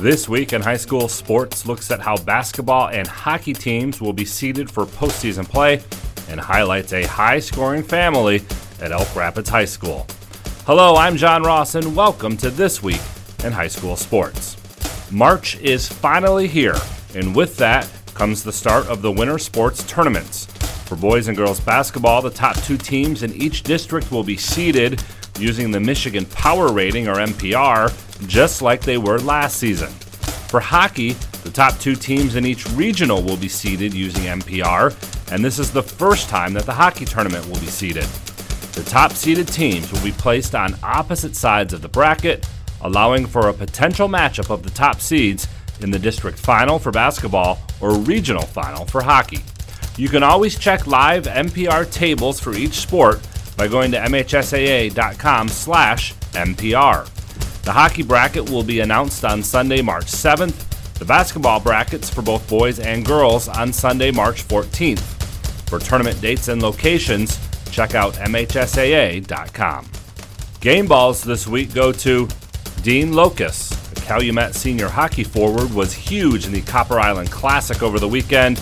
This week in high school sports looks at how basketball and hockey teams will be seeded for postseason play and highlights a high scoring family at Elk Rapids High School. Hello, I'm John Ross, and welcome to This Week in High School Sports. March is finally here, and with that comes the start of the winter sports tournaments. For boys and girls basketball, the top two teams in each district will be seeded using the Michigan Power Rating or MPR, just like they were last season. For hockey, the top two teams in each regional will be seeded using MPR, and this is the first time that the hockey tournament will be seeded. The top seeded teams will be placed on opposite sides of the bracket, allowing for a potential matchup of the top seeds in the district final for basketball or regional final for hockey. You can always check live MPR tables for each sport by going to mhsaa.com/mpr. The hockey bracket will be announced on Sunday, March 7th. The basketball brackets for both boys and girls on Sunday, March 14th. For tournament dates and locations, check out mhsaa.com. Game balls this week go to Dean Locus. The Calumet senior hockey forward was huge in the Copper Island Classic over the weekend.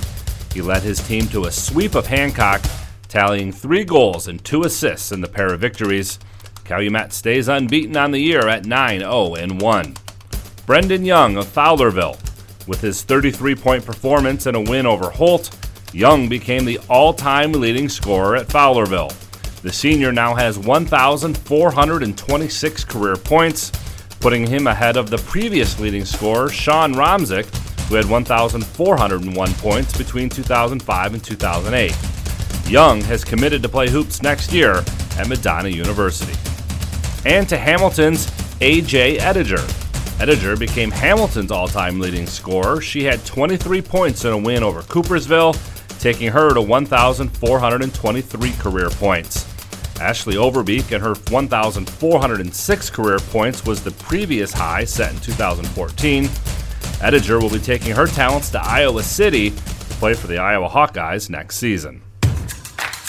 He led his team to a sweep of Hancock tallying three goals and two assists in the pair of victories. Calumet stays unbeaten on the year at 9 0 1. Brendan Young of Fowlerville. With his 33 point performance and a win over Holt, Young became the all time leading scorer at Fowlerville. The senior now has 1,426 career points, putting him ahead of the previous leading scorer, Sean Romzik, who had 1,401 points between 2005 and 2008. Young has committed to play hoops next year at Madonna University. And to Hamilton's AJ Ediger. Ediger became Hamilton's all time leading scorer. She had 23 points in a win over Coopersville, taking her to 1,423 career points. Ashley Overbeek and her 1,406 career points was the previous high set in 2014. Ediger will be taking her talents to Iowa City to play for the Iowa Hawkeyes next season.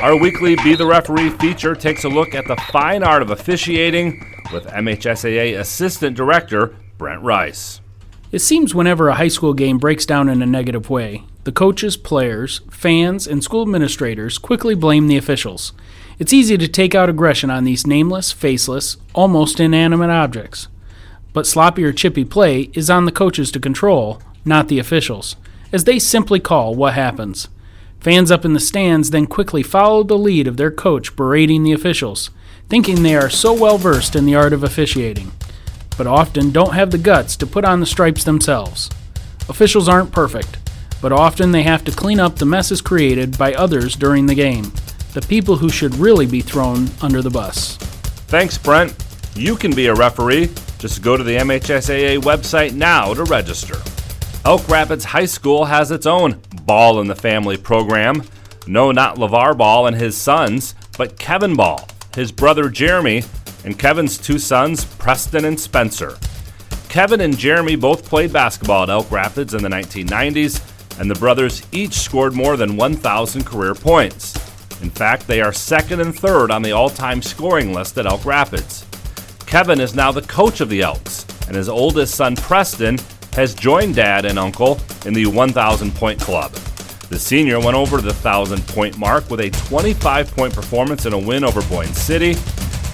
Our weekly Be the Referee feature takes a look at the fine art of officiating with MHSAA Assistant Director Brent Rice. It seems whenever a high school game breaks down in a negative way, the coaches, players, fans, and school administrators quickly blame the officials. It's easy to take out aggression on these nameless, faceless, almost inanimate objects. But sloppy or chippy play is on the coaches to control, not the officials, as they simply call what happens. Fans up in the stands then quickly follow the lead of their coach berating the officials, thinking they are so well versed in the art of officiating, but often don't have the guts to put on the stripes themselves. Officials aren't perfect, but often they have to clean up the messes created by others during the game, the people who should really be thrown under the bus. Thanks, Brent. You can be a referee. Just go to the MHSAA website now to register. Elk Rapids High School has its own Ball in the Family program. No, not LeVar Ball and his sons, but Kevin Ball, his brother Jeremy, and Kevin's two sons, Preston and Spencer. Kevin and Jeremy both played basketball at Elk Rapids in the 1990s, and the brothers each scored more than 1,000 career points. In fact, they are second and third on the all time scoring list at Elk Rapids. Kevin is now the coach of the Elks, and his oldest son, Preston, has joined dad and uncle in the 1,000 point club. The senior went over the 1,000 point mark with a 25 point performance in a win over Boyne City,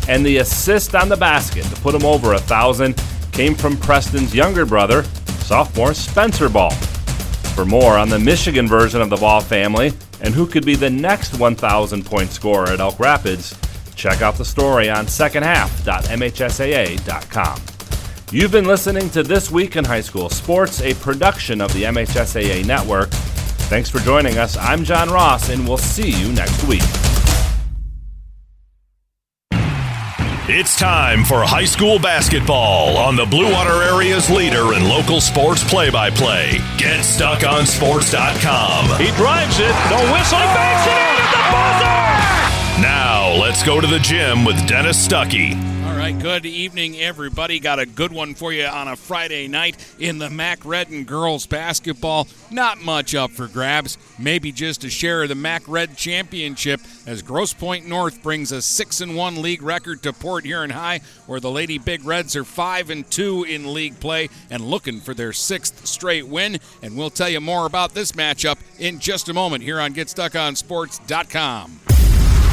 and the assist on the basket to put him over 1,000 came from Preston's younger brother, sophomore Spencer Ball. For more on the Michigan version of the Ball family and who could be the next 1,000 point scorer at Elk Rapids, check out the story on secondhalf.mhsaa.com. You've been listening to This Week in High School Sports, a production of the MHSAA Network. Thanks for joining us. I'm John Ross, and we'll see you next week. It's time for high school basketball on the Blue Water Area's leader in local sports play by play. GetStuckOnSports.com. He drives it, no whistle, oh! he banks it in at the buzzer! Now, let's go to the gym with Dennis Stuckey. Right, good evening, everybody. Got a good one for you on a Friday night in the Mac Redden girls basketball. Not much up for grabs. Maybe just a share of the Mac Red championship as Grosse Pointe North brings a six and one league record to Port Huron High, where the Lady Big Reds are five and two in league play and looking for their sixth straight win. And we'll tell you more about this matchup in just a moment here on GetStuckOnSports.com.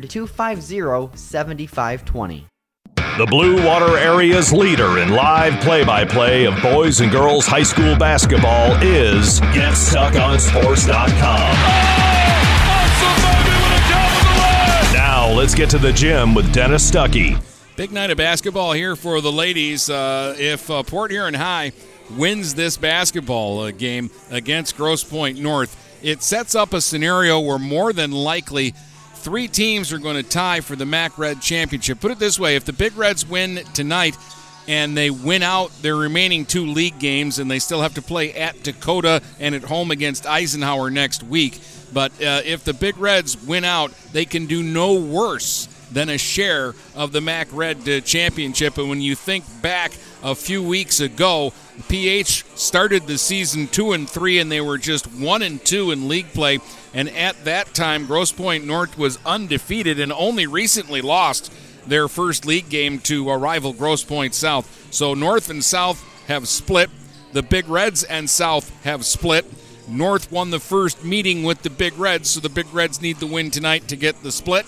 250 7520. The Blue Water Area's leader in live play by play of boys and girls high school basketball is GetStuckOnSports.com. Now, let's get to the gym with Dennis Stuckey. Big night of basketball here for the ladies. Uh, if uh, Port Huron High wins this basketball uh, game against Grosse Pointe North, it sets up a scenario where more than likely three teams are going to tie for the MAC Red Championship. Put it this way if the Big Reds win tonight and they win out their remaining two league games, and they still have to play at Dakota and at home against Eisenhower next week. But uh, if the Big Reds win out, they can do no worse than a share of the MAC Red uh, Championship. And when you think back a few weeks ago, PH started the season two and three, and they were just one and two in league play. And at that time, Grosse Pointe North was undefeated and only recently lost their first league game to a rival Grosse Pointe South. So North and South have split. The Big Reds and South have split. North won the first meeting with the Big Reds, so the Big Reds need the win tonight to get the split.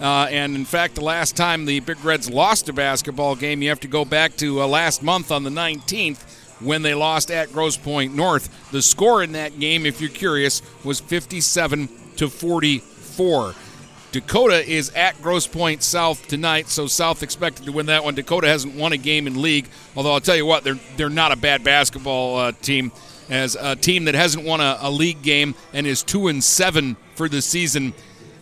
Uh, and in fact, the last time the Big Reds lost a basketball game, you have to go back to uh, last month on the 19th when they lost at Grosse Pointe North. The score in that game, if you're curious, was 57 to 44. Dakota is at Grosse Pointe South tonight, so South expected to win that one. Dakota hasn't won a game in league, although I'll tell you what, they're they're not a bad basketball uh, team. As a team that hasn't won a, a league game and is two and seven for the season,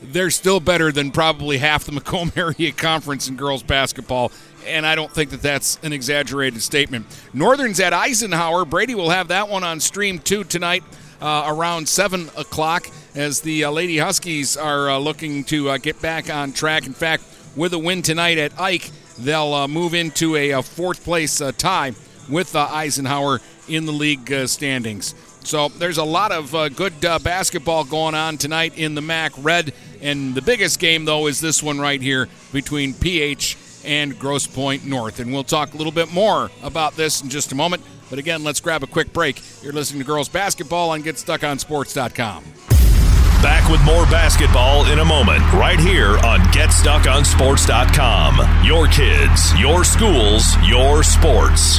they're still better than probably half the Macomb area conference in girls basketball. And I don't think that that's an exaggerated statement. Northern's at Eisenhower. Brady will have that one on stream too tonight uh, around 7 o'clock as the uh, Lady Huskies are uh, looking to uh, get back on track. In fact, with a win tonight at Ike, they'll uh, move into a, a fourth place uh, tie with uh, Eisenhower in the league uh, standings. So there's a lot of uh, good uh, basketball going on tonight in the MAC Red. And the biggest game, though, is this one right here between PH and Grosse Pointe North. And we'll talk a little bit more about this in just a moment. But again, let's grab a quick break. You're listening to girls basketball on GetStuckOnSports.com. Back with more basketball in a moment, right here on GetStuckOnSports.com. Your kids, your schools, your sports.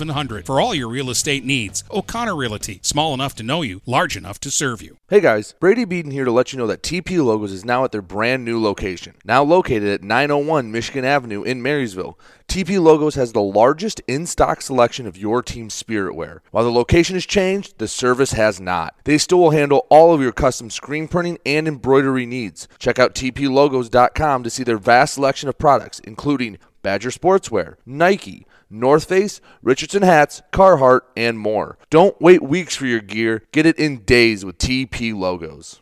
700 for all your real estate needs. O'Connor Realty, small enough to know you, large enough to serve you. Hey guys, Brady Beaton here to let you know that TP Logos is now at their brand new location. Now located at 901 Michigan Avenue in Marysville. TP Logos has the largest in stock selection of your team's spirit wear. While the location has changed, the service has not. They still will handle all of your custom screen printing and embroidery needs. Check out tplogos.com to see their vast selection of products, including Badger Sportswear, Nike, North Face, Richardson hats, Carhartt, and more. Don't wait weeks for your gear. Get it in days with TP logos.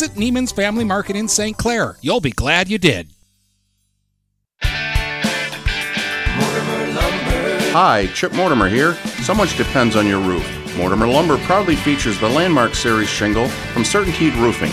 Visit Neiman's Family Market in St. Clair. You'll be glad you did. Hi, Chip Mortimer here. So much depends on your roof. Mortimer Lumber proudly features the Landmark Series shingle from Certainteed Roofing.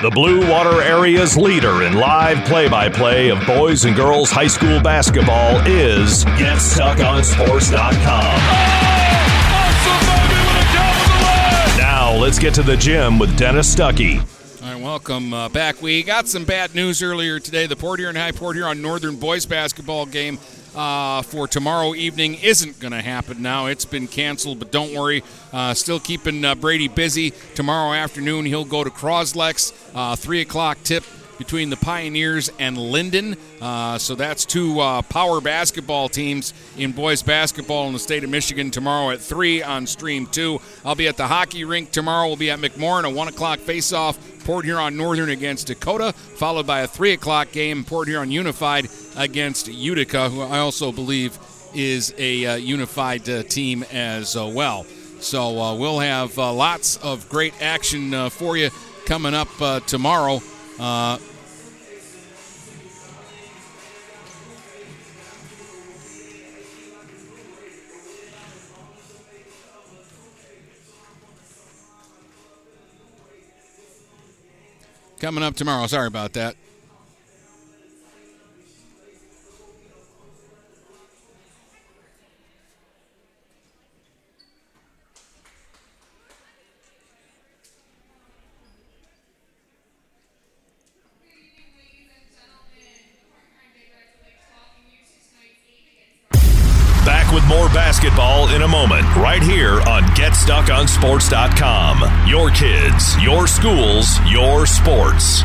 The Blue Water Area's leader in live play by play of boys and girls high school basketball is GetStuckOnSports.com. Now let's get to the gym with Dennis Stuckey. All right, welcome uh, back. We got some bad news earlier today. The Port Huron High Port Huron on Northern boys basketball game uh, for tomorrow evening isn't going to happen now. It's been canceled, but don't worry. Uh, still keeping uh, Brady busy. Tomorrow afternoon, he'll go to Croslex, uh, 3 o'clock tip between the Pioneers and Linden. Uh, so that's two uh, power basketball teams in boys basketball in the state of Michigan tomorrow at 3 on Stream 2. I'll be at the hockey rink tomorrow. We'll be at McMorran, a 1 o'clock face-off. Port Huron Northern against Dakota, followed by a 3 o'clock game, Port Huron Unified against Utica, who I also believe is a uh, unified uh, team as uh, well. So uh, we'll have lots of great action for you coming up tomorrow. Uh, coming up tomorrow. Sorry about that. Right here on GetStuckOnSports.com. Your kids, your schools, your sports.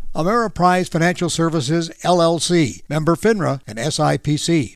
Ameriprise Financial Services, LLC, member FINRA and SIPC.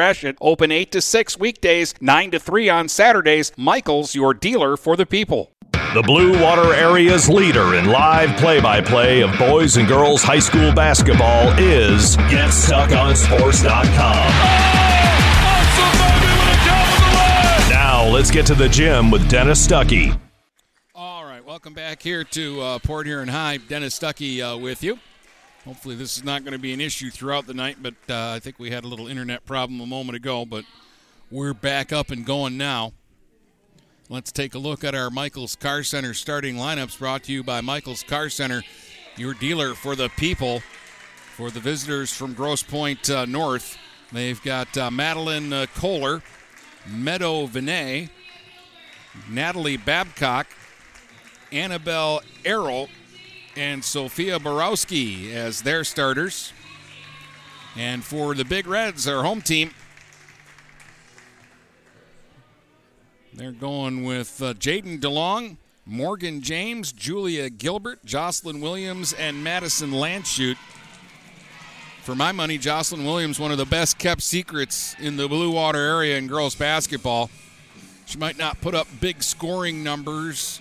Gratiot. Open 8 to 6 weekdays, 9 to 3 on Saturdays. Michaels, your dealer for the people. The Blue Water Area's leader in live play by play of boys and girls high school basketball is GetStuckOnSports.com. Now let's get to the gym with Dennis Stuckey. All right, welcome back here to uh, Port Huron High. Dennis Stuckey uh, with you. Hopefully, this is not going to be an issue throughout the night, but uh, I think we had a little internet problem a moment ago, but we're back up and going now. Let's take a look at our Michaels Car Center starting lineups brought to you by Michaels Car Center, your dealer for the people. For the visitors from Grosse Pointe uh, North, they've got uh, Madeline uh, Kohler, Meadow Vinay, Natalie Babcock, Annabelle Errol, and Sophia Borowski as their starters. And for the Big Reds, our home team, they're going with uh, Jaden DeLong, Morgan James, Julia Gilbert, Jocelyn Williams, and Madison Landshut. For my money, Jocelyn Williams, one of the best kept secrets in the Blue Water area in girls basketball. She might not put up big scoring numbers,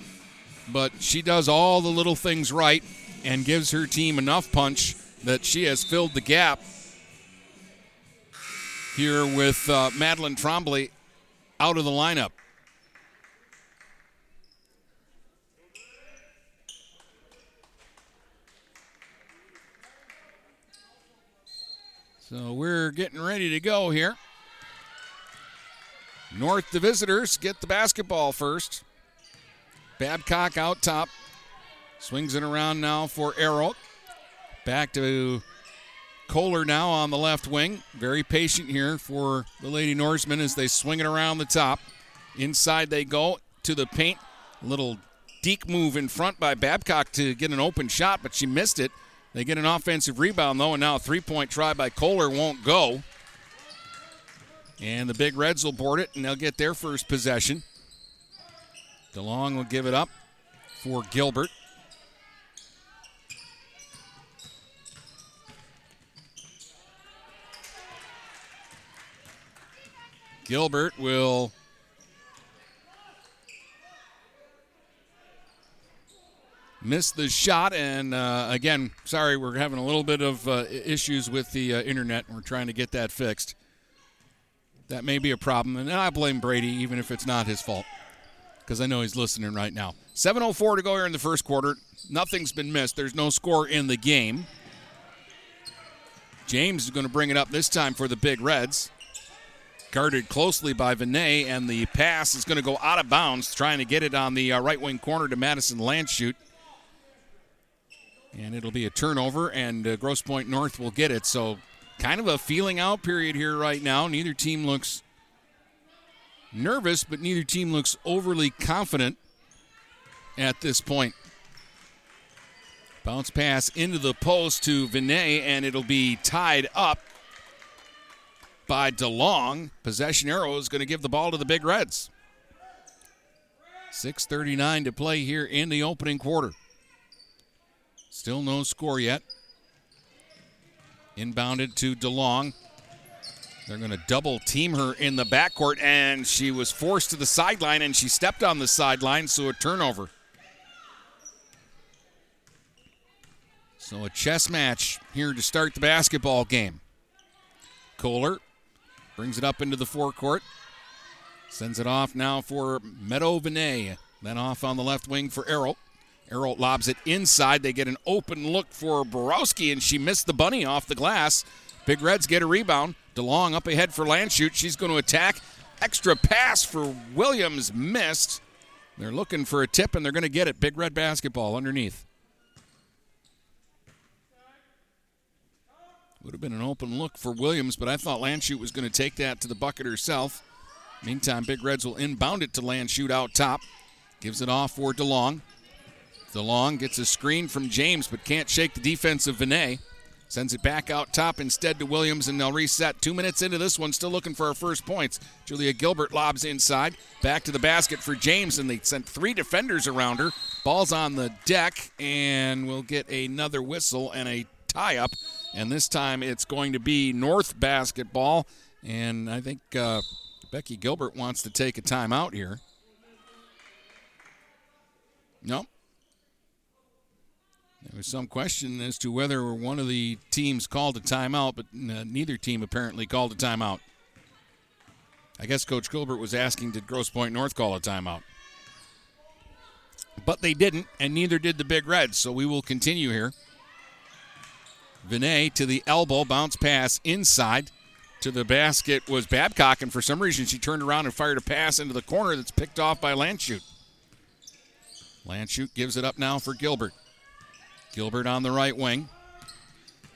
but she does all the little things right and gives her team enough punch that she has filled the gap here with uh, Madeline Trombley out of the lineup. So we're getting ready to go here. North, the visitors get the basketball first. Babcock out top. Swings it around now for Errol. Back to Kohler now on the left wing. Very patient here for the Lady Norsemen as they swing it around the top. Inside they go to the paint. A little deke move in front by Babcock to get an open shot, but she missed it. They get an offensive rebound though, and now a three point try by Kohler won't go. And the Big Reds will board it, and they'll get their first possession. DeLong will give it up for Gilbert. Gilbert will missed the shot. And uh, again, sorry, we're having a little bit of uh, issues with the uh, internet. And we're trying to get that fixed. That may be a problem, and I blame Brady, even if it's not his fault. Because I know he's listening right now. 7.04 to go here in the first quarter. Nothing's been missed. There's no score in the game. James is going to bring it up this time for the Big Reds. Guarded closely by Vinay, and the pass is going to go out of bounds, trying to get it on the uh, right wing corner to Madison Landshut. And it'll be a turnover, and uh, Grosse Pointe North will get it. So, kind of a feeling out period here right now. Neither team looks nervous, but neither team looks overly confident at this point. Bounce pass into the post to Vinay, and it'll be tied up by DeLong. Possession arrow is going to give the ball to the Big Reds. 6.39 to play here in the opening quarter. Still no score yet. Inbounded to DeLong. They're going to double team her in the backcourt, and she was forced to the sideline, and she stepped on the sideline, so a turnover. So a chess match here to start the basketball game. Kohler brings it up into the forecourt. Sends it off now for Meadow Vinay. Then off on the left wing for Errol. Errol lobs it inside. They get an open look for Borowski, and she missed the bunny off the glass. Big Reds get a rebound. DeLong up ahead for Landshut. She's going to attack. Extra pass for Williams missed. They're looking for a tip, and they're going to get it. Big Red basketball underneath. Would have been an open look for Williams, but I thought Landshut was going to take that to the bucket herself. Meantime, Big Reds will inbound it to Landshut out top. Gives it off for DeLong. DeLong gets a screen from James, but can't shake the defense of Vinay. Sends it back out top instead to Williams, and they'll reset. Two minutes into this one, still looking for our first points. Julia Gilbert lobs inside. Back to the basket for James, and they sent three defenders around her. Ball's on the deck, and we'll get another whistle and a tie up. And this time it's going to be North basketball. And I think uh, Becky Gilbert wants to take a timeout here. Nope. There was some question as to whether one of the teams called a timeout, but uh, neither team apparently called a timeout. I guess Coach Gilbert was asking, did Grosse Pointe North call a timeout? But they didn't, and neither did the Big Reds, so we will continue here. Vinay to the elbow, bounce pass inside to the basket was Babcock, and for some reason she turned around and fired a pass into the corner that's picked off by Landshut. Landshut gives it up now for Gilbert. Gilbert on the right wing.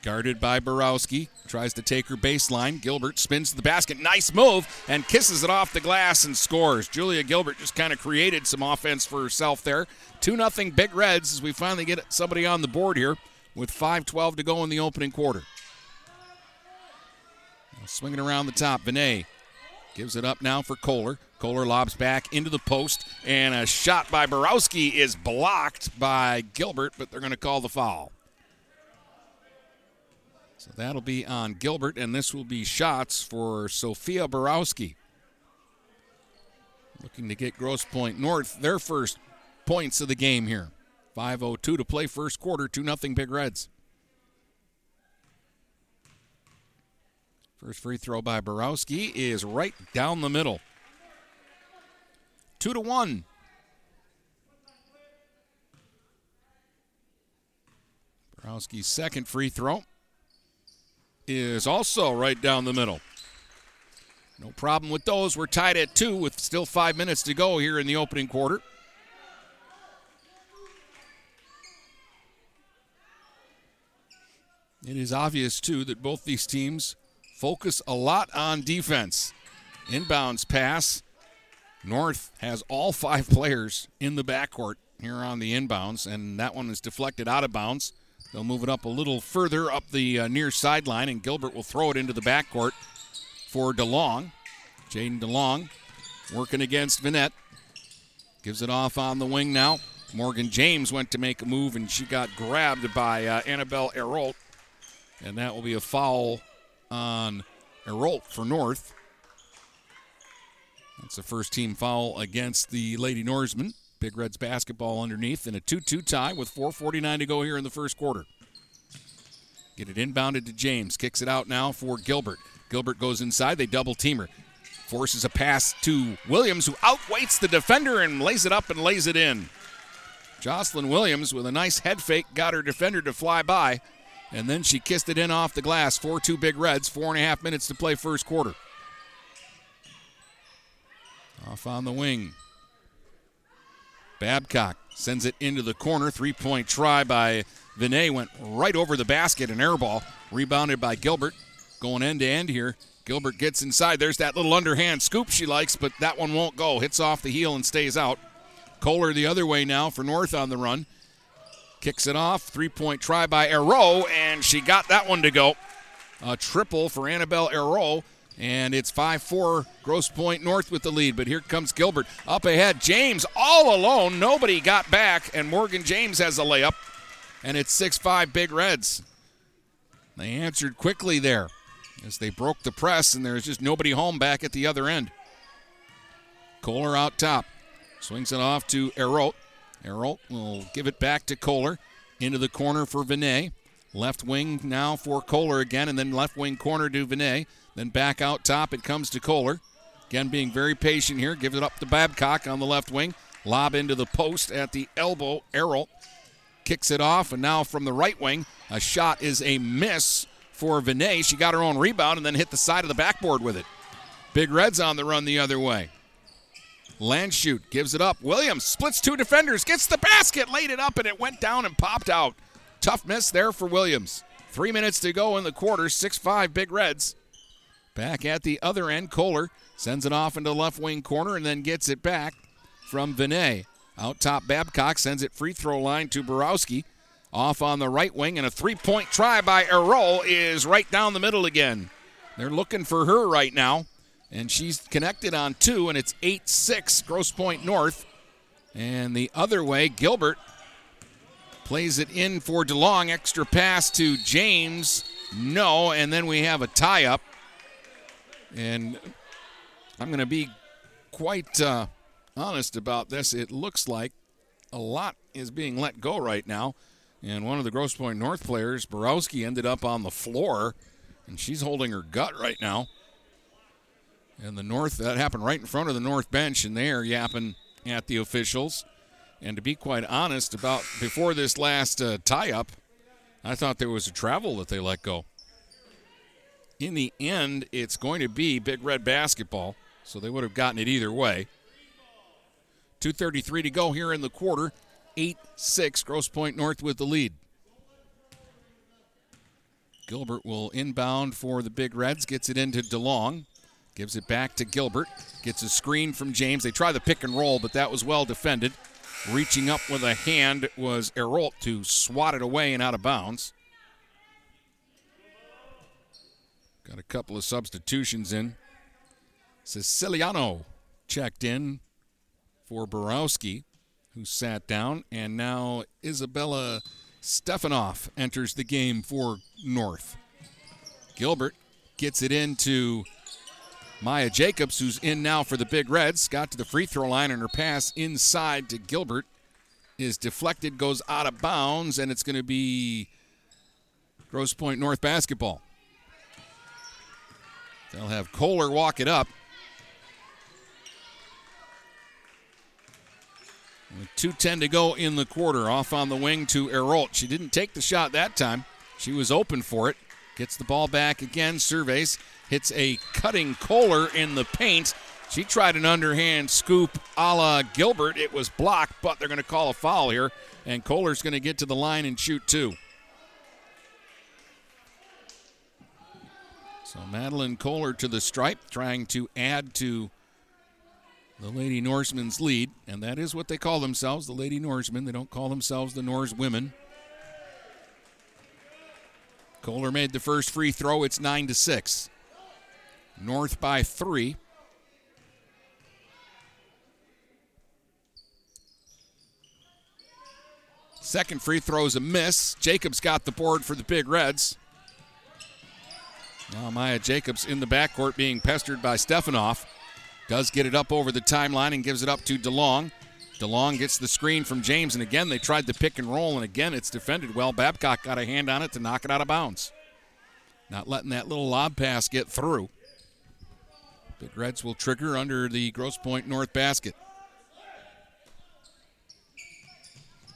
Guarded by Borowski. Tries to take her baseline. Gilbert spins to the basket. Nice move and kisses it off the glass and scores. Julia Gilbert just kind of created some offense for herself there. 2 0 Big Reds as we finally get somebody on the board here with 5.12 to go in the opening quarter. Swinging around the top, Vinay gives it up now for Kohler. Kohler lobs back into the post, and a shot by Borowski is blocked by Gilbert, but they're going to call the foul. So that'll be on Gilbert, and this will be shots for Sophia Borowski. Looking to get Grosse Pointe North their first points of the game here. 5.02 to play first quarter, 2 0 Big Reds. First free throw by Borowski is right down the middle. Two to one. Borowski's second free throw is also right down the middle. No problem with those. We're tied at two with still five minutes to go here in the opening quarter. It is obvious, too, that both these teams focus a lot on defense. Inbounds pass. North has all five players in the backcourt here on the inbounds, and that one is deflected out of bounds. They'll move it up a little further up the uh, near sideline, and Gilbert will throw it into the backcourt for DeLong. Jaden DeLong working against Vinette. Gives it off on the wing now. Morgan James went to make a move, and she got grabbed by uh, Annabelle Errolt. And that will be a foul on Errolt for North. That's the first team foul against the Lady Norsemen. Big Reds basketball underneath in a 2 2 tie with 4.49 to go here in the first quarter. Get it inbounded to James. Kicks it out now for Gilbert. Gilbert goes inside. They double team her. Forces a pass to Williams, who outweights the defender and lays it up and lays it in. Jocelyn Williams with a nice head fake got her defender to fly by, and then she kissed it in off the glass. 4 2 Big Reds, four and a half minutes to play first quarter. Off on the wing. Babcock sends it into the corner. Three point try by Vinay went right over the basket, an air ball. Rebounded by Gilbert. Going end to end here. Gilbert gets inside. There's that little underhand scoop she likes, but that one won't go. Hits off the heel and stays out. Kohler the other way now for North on the run. Kicks it off. Three point try by Arrow, and she got that one to go. A triple for Annabelle Arrow. And it's 5 4 Grosse Pointe North with the lead. But here comes Gilbert up ahead. James all alone. Nobody got back. And Morgan James has a layup. And it's 6 5 Big Reds. They answered quickly there as they broke the press, and there's just nobody home back at the other end. Kohler out top. Swings it off to Errol. Errol will give it back to Kohler. Into the corner for Vinay. Left wing now for Kohler again, and then left wing corner to Vinay. Then back out top, it comes to Kohler. Again, being very patient here. Gives it up to Babcock on the left wing. Lob into the post at the elbow. Errol kicks it off, and now from the right wing, a shot is a miss for Vinay. She got her own rebound and then hit the side of the backboard with it. Big Reds on the run the other way. Landshut gives it up. Williams splits two defenders, gets the basket, laid it up, and it went down and popped out. Tough miss there for Williams. Three minutes to go in the quarter. 6 5 Big Reds. Back at the other end, Kohler sends it off into the left wing corner and then gets it back from Vinay. Out top, Babcock sends it free throw line to Borowski. Off on the right wing, and a three point try by Errol is right down the middle again. They're looking for her right now, and she's connected on two, and it's 8 6 Grosse Pointe North. And the other way, Gilbert plays it in for DeLong. Extra pass to James. No, and then we have a tie up. And I'm going to be quite uh, honest about this. It looks like a lot is being let go right now. And one of the Grosse Pointe North players, Borowski, ended up on the floor, and she's holding her gut right now. And the North, that happened right in front of the North bench, and they are yapping at the officials. And to be quite honest, about before this last uh, tie up, I thought there was a travel that they let go. In the end, it's going to be Big Red basketball, so they would have gotten it either way. 2.33 to go here in the quarter. 8 6, Grosse Pointe North with the lead. Gilbert will inbound for the Big Reds, gets it into DeLong, gives it back to Gilbert, gets a screen from James. They try the pick and roll, but that was well defended. Reaching up with a hand was Errolt to swat it away and out of bounds. Got a couple of substitutions in. Siciliano checked in for Borowski, who sat down, and now Isabella Stefanoff enters the game for North. Gilbert gets it into Maya Jacobs, who's in now for the Big Reds. Got to the free throw line, and her pass inside to Gilbert is deflected, goes out of bounds, and it's going to be Grosse Pointe North basketball. They'll have Kohler walk it up. With 2.10 to go in the quarter, off on the wing to Erolt. She didn't take the shot that time. She was open for it. Gets the ball back again, surveys, hits a cutting Kohler in the paint. She tried an underhand scoop a la Gilbert. It was blocked, but they're going to call a foul here, and Kohler's going to get to the line and shoot two. So Madeline Kohler to the stripe, trying to add to the Lady Norsemen's lead, and that is what they call themselves, the Lady Norsemen. They don't call themselves the Norse women. Kohler made the first free throw. It's nine to six. North by three. Second free throw is a miss. Jacobs got the board for the Big Reds. Now Maya Jacobs in the backcourt being pestered by Stefanoff. Does get it up over the timeline and gives it up to DeLong. DeLong gets the screen from James, and again they tried the pick and roll, and again it's defended well. Babcock got a hand on it to knock it out of bounds. Not letting that little lob pass get through. The Reds will trigger under the Grosse Pointe North basket.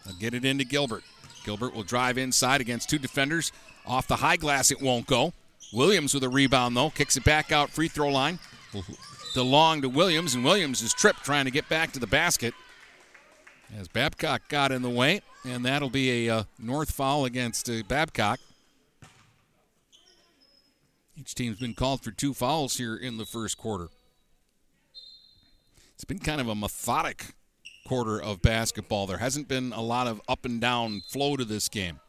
They'll get it into Gilbert. Gilbert will drive inside against two defenders. Off the high glass, it won't go. Williams with a rebound, though. Kicks it back out free throw line. DeLong to Williams, and Williams is tripped trying to get back to the basket. As Babcock got in the way, and that'll be a uh, North foul against uh, Babcock. Each team's been called for two fouls here in the first quarter. It's been kind of a methodic quarter of basketball. There hasn't been a lot of up and down flow to this game.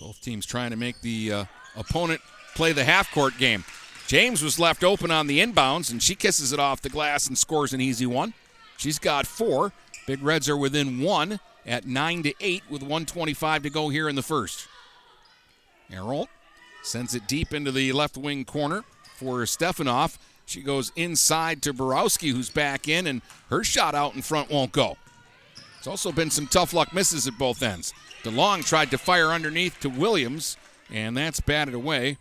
Both teams trying to make the uh, opponent play the half court game. James was left open on the inbounds, and she kisses it off the glass and scores an easy one. She's got four. Big Reds are within one at 9 to 8 with 125 to go here in the first. Errol sends it deep into the left wing corner for Stefanoff. She goes inside to Borowski, who's back in, and her shot out in front won't go. There's also been some tough luck misses at both ends. DeLong tried to fire underneath to Williams, and that's batted away.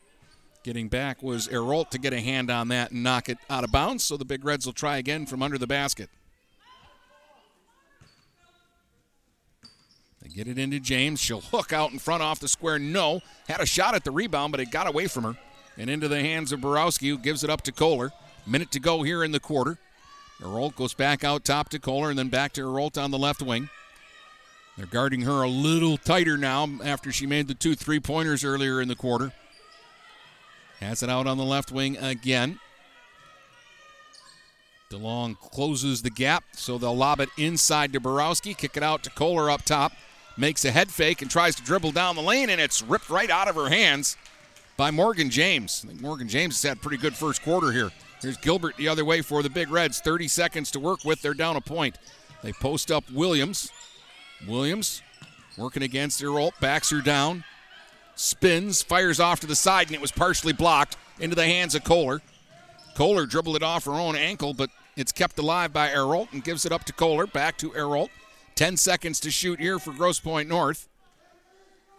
Getting back was Erolt to get a hand on that and knock it out of bounds, so the Big Reds will try again from under the basket. They get it into James. She'll hook out in front off the square. No. Had a shot at the rebound, but it got away from her. And into the hands of Borowski, who gives it up to Kohler. Minute to go here in the quarter. Erolt goes back out top to Kohler and then back to Erolt on the left wing. They're guarding her a little tighter now after she made the two three pointers earlier in the quarter. Has it out on the left wing again. DeLong closes the gap, so they'll lob it inside to Borowski, kick it out to Kohler up top, makes a head fake and tries to dribble down the lane, and it's ripped right out of her hands by Morgan James. I think Morgan James has had a pretty good first quarter here. Here's Gilbert the other way for the Big Reds. 30 seconds to work with. They're down a point. They post up Williams. Williams working against Earl, backs her down, spins, fires off to the side, and it was partially blocked into the hands of Kohler. Kohler dribbled it off her own ankle, but it's kept alive by Erolt and gives it up to Kohler. Back to Erolt. 10 seconds to shoot here for Grosse Pointe North.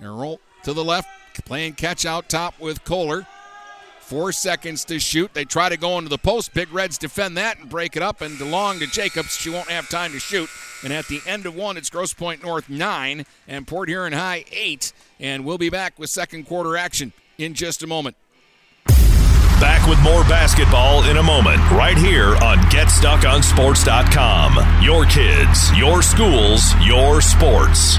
Erolt to the left, playing catch out top with Kohler. Four seconds to shoot. They try to go into the post. Big Reds defend that and break it up. And DeLong to Jacobs. She won't have time to shoot. And at the end of one, it's Grosse Pointe North nine and Port Huron High eight. And we'll be back with second quarter action in just a moment. Back with more basketball in a moment, right here on GetStuckOnSports.com. Your kids, your schools, your sports.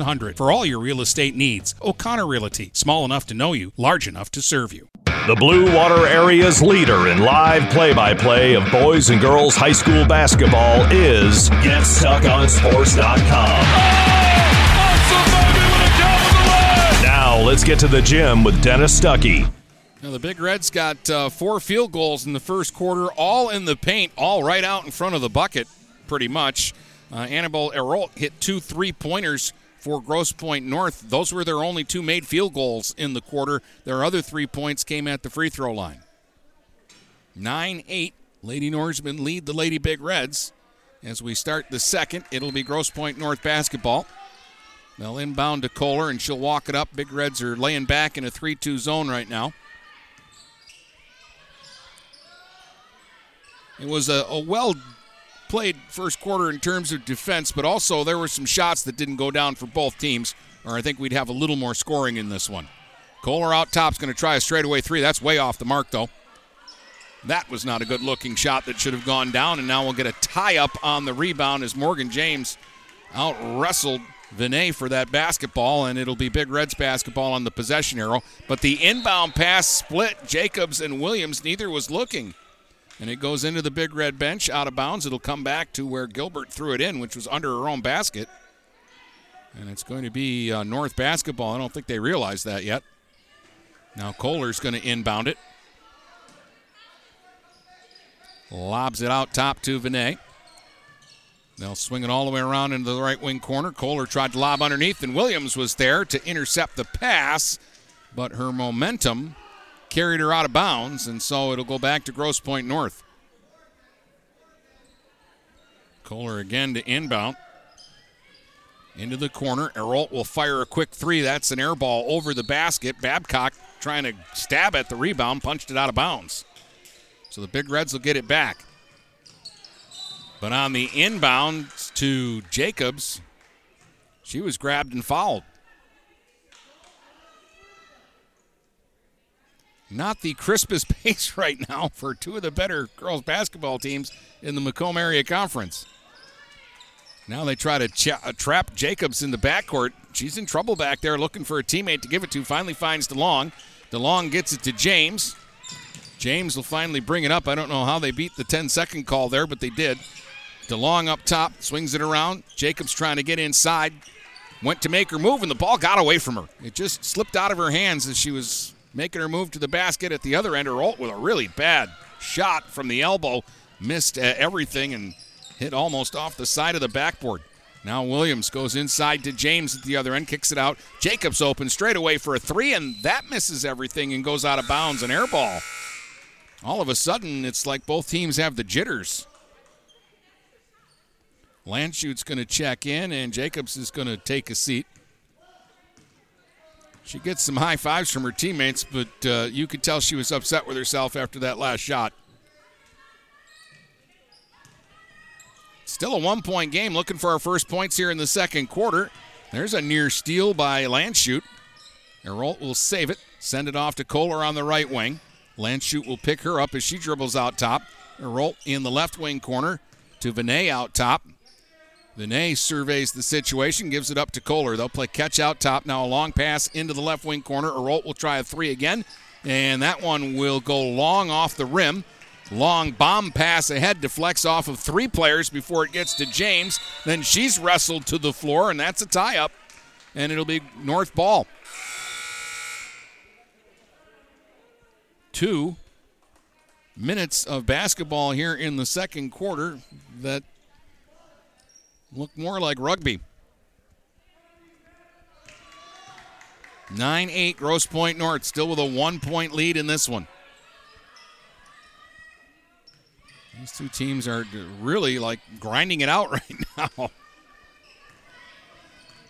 8700 for all your real estate needs. O'Connor Realty, small enough to know you, large enough to serve you. The Blue Water Area's leader in live play by play of boys and girls high school basketball is GetStuckOnSports.com. Now let's get to the gym with Dennis Stuckey. Now the Big Reds got uh, four field goals in the first quarter, all in the paint, all right out in front of the bucket, pretty much. Uh, Annabelle Erolt hit two three pointers for Grosse Pointe North. Those were their only two made field goals in the quarter. Their other three points came at the free throw line. 9 8. Lady Norsemen lead the Lady Big Reds. As we start the second, it'll be Grosse Pointe North basketball. They'll inbound to Kohler, and she'll walk it up. Big Reds are laying back in a 3 2 zone right now. It was a, a well played first quarter in terms of defense, but also there were some shots that didn't go down for both teams, or I think we'd have a little more scoring in this one. Kohler out top's going to try a straightaway three. That's way off the mark, though. That was not a good looking shot that should have gone down, and now we'll get a tie up on the rebound as Morgan James out wrestled Vinay for that basketball, and it'll be Big Reds basketball on the possession arrow. But the inbound pass split Jacobs and Williams, neither was looking. And it goes into the big red bench out of bounds. It'll come back to where Gilbert threw it in, which was under her own basket. And it's going to be uh, North basketball. I don't think they realize that yet. Now Kohler's going to inbound it. Lobs it out top to Vinay. They'll swing it all the way around into the right wing corner. Kohler tried to lob underneath, and Williams was there to intercept the pass, but her momentum carried her out of bounds, and so it'll go back to Grosse Pointe North. Kohler again to inbound. Into the corner. Erolt will fire a quick three. That's an air ball over the basket. Babcock trying to stab at the rebound, punched it out of bounds. So the Big Reds will get it back. But on the inbound to Jacobs, she was grabbed and fouled. Not the crispest pace right now for two of the better girls basketball teams in the Macomb area conference. Now they try to ch- uh, trap Jacobs in the backcourt. She's in trouble back there looking for a teammate to give it to. Finally finds DeLong. DeLong gets it to James. James will finally bring it up. I don't know how they beat the 10 second call there, but they did. DeLong up top, swings it around. Jacobs trying to get inside. Went to make her move, and the ball got away from her. It just slipped out of her hands as she was making her move to the basket at the other end. Erolt with a really bad shot from the elbow. Missed uh, everything and hit almost off the side of the backboard. Now Williams goes inside to James at the other end, kicks it out. Jacobs open straight away for a three, and that misses everything and goes out of bounds. An air ball. All of a sudden, it's like both teams have the jitters. Landshut's going to check in, and Jacobs is going to take a seat. She gets some high fives from her teammates, but uh, you could tell she was upset with herself after that last shot. Still a one point game, looking for our first points here in the second quarter. There's a near steal by Landshut. Erolt will save it, send it off to Kohler on the right wing. Landshut will pick her up as she dribbles out top. Erolt in the left wing corner to Vinay out top. Vinay surveys the situation, gives it up to Kohler. They'll play catch out top. Now a long pass into the left wing corner. Erolt will try a three again, and that one will go long off the rim. Long bomb pass ahead deflects off of three players before it gets to James. Then she's wrestled to the floor, and that's a tie up, and it'll be North ball. Two minutes of basketball here in the second quarter that look more like rugby. 9 8 Grosse Pointe North, still with a one point lead in this one. These two teams are really like grinding it out right now.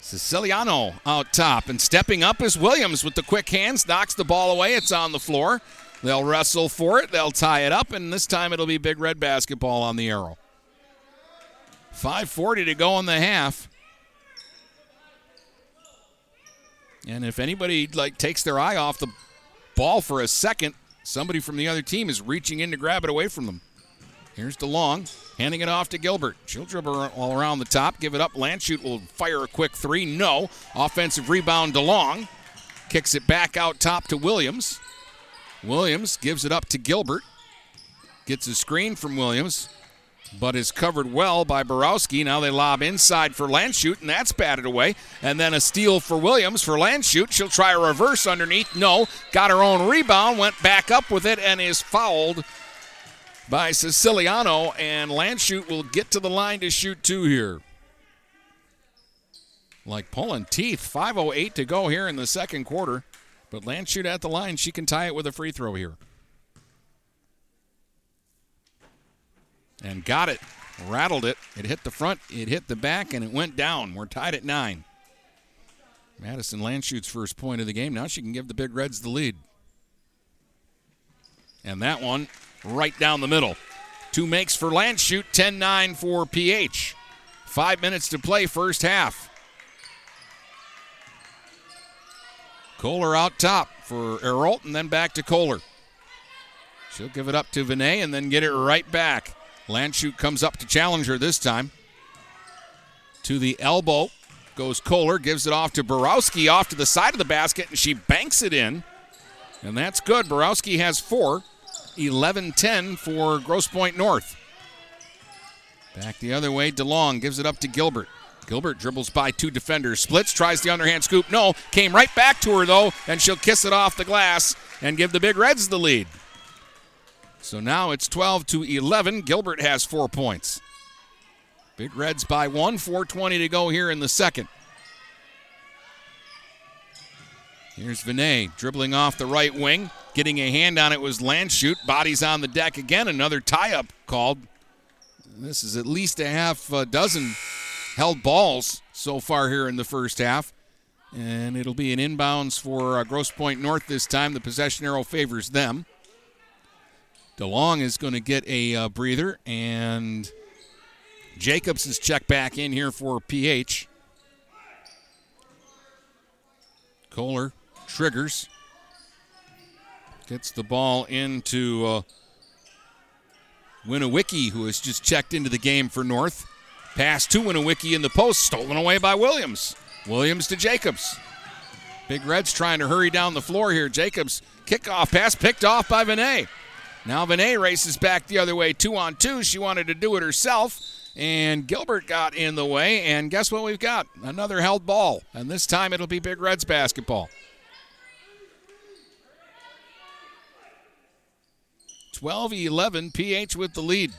Siciliano out top and stepping up is Williams with the quick hands, knocks the ball away. It's on the floor. They'll wrestle for it. They'll tie it up, and this time it'll be Big Red basketball on the arrow. 5:40 to go in the half. And if anybody like takes their eye off the ball for a second, somebody from the other team is reaching in to grab it away from them. Here's DeLong, handing it off to Gilbert. She'll dribble all around the top, give it up. Landshut will fire a quick three. No. Offensive rebound, DeLong. Kicks it back out top to Williams. Williams gives it up to Gilbert. Gets a screen from Williams, but is covered well by Borowski. Now they lob inside for Landshut, and that's batted away. And then a steal for Williams for Landshut. She'll try a reverse underneath. No. Got her own rebound, went back up with it, and is fouled by Siciliano, and Landshut will get to the line to shoot two here. Like pulling teeth. 5.08 to go here in the second quarter. But Landshut at the line. She can tie it with a free throw here. And got it. Rattled it. It hit the front, it hit the back, and it went down. We're tied at nine. Madison Landshut's first point of the game. Now she can give the Big Reds the lead. And that one right down the middle. Two makes for Landshut, 10 9 for PH. Five minutes to play, first half. Kohler out top for Erolt and then back to Kohler. She'll give it up to Vinay and then get it right back. Landshut comes up to challenge her this time. To the elbow goes Kohler, gives it off to Borowski off to the side of the basket, and she banks it in. And that's good. Borowski has four. 11 10 for Grosse Pointe North. Back the other way, DeLong gives it up to Gilbert. Gilbert dribbles by two defenders, splits, tries the underhand scoop. No, came right back to her though, and she'll kiss it off the glass and give the Big Reds the lead. So now it's 12 to 11. Gilbert has four points. Big Reds by one, 420 to go here in the second. Here's Vinay dribbling off the right wing. Getting a hand on it was Landshut. Bodies on the deck again. Another tie up called. This is at least a half a dozen held balls so far here in the first half. And it'll be an inbounds for uh, Grosse Pointe North this time. The possession arrow favors them. DeLong is going to get a uh, breather, and Jacobs is checked back in here for PH. Kohler triggers, gets the ball into uh, who has just checked into the game for North. Pass to Winowicki in the post, stolen away by Williams. Williams to Jacobs. Big Reds trying to hurry down the floor here. Jacobs kickoff pass picked off by Vinay. Now Vinay races back the other way, two on two. She wanted to do it herself, and Gilbert got in the way. And guess what we've got? Another held ball, and this time it'll be Big Reds basketball. 12 11, PH with the lead.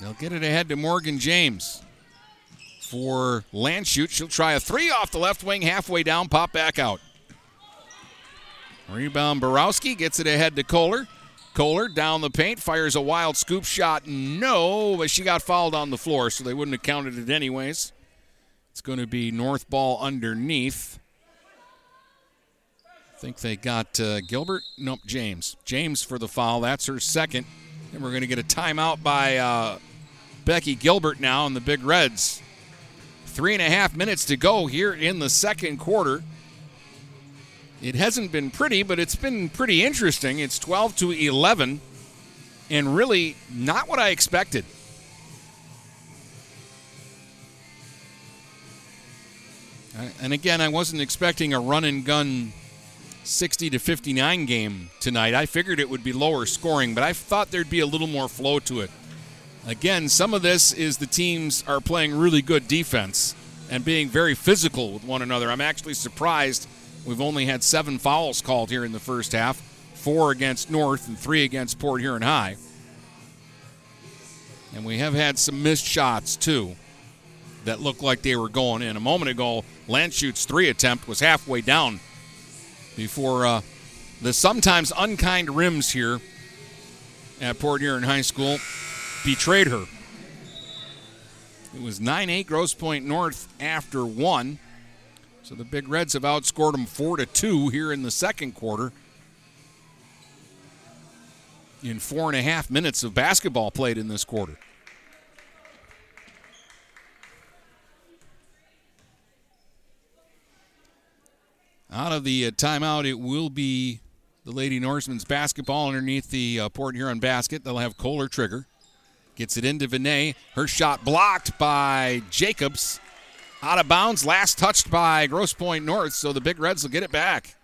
They'll get it ahead to Morgan James. For Landshut, she'll try a three off the left wing, halfway down, pop back out. Rebound Borowski gets it ahead to Kohler. Kohler down the paint, fires a wild scoop shot. No, but she got fouled on the floor, so they wouldn't have counted it anyways. It's going to be North ball underneath. I think they got uh, Gilbert. Nope, James. James for the foul. That's her second. And we're going to get a timeout by uh, Becky Gilbert now in the Big Reds. Three and a half minutes to go here in the second quarter. It hasn't been pretty, but it's been pretty interesting. It's 12 to 11, and really not what I expected. Uh, and again, I wasn't expecting a run and gun 60 to 59 game tonight. I figured it would be lower scoring, but I thought there'd be a little more flow to it. Again, some of this is the teams are playing really good defense and being very physical with one another. I'm actually surprised we've only had seven fouls called here in the first half four against North and three against Port Huron High. And we have had some missed shots, too, that looked like they were going in. A moment ago, Landshut's three attempt was halfway down before uh, the sometimes unkind rims here at Port Huron High School betrayed her. It was 9 8 Grosse Pointe North after one. So the Big Reds have outscored them 4 to 2 here in the second quarter. In four and a half minutes of basketball played in this quarter. Out of the uh, timeout, it will be the Lady Norsemen's basketball underneath the uh, Port Huron basket. They'll have Kohler trigger. Gets it into Vinay. Her shot blocked by Jacobs. Out of bounds. Last touched by Grosse Pointe North, so the Big Reds will get it back.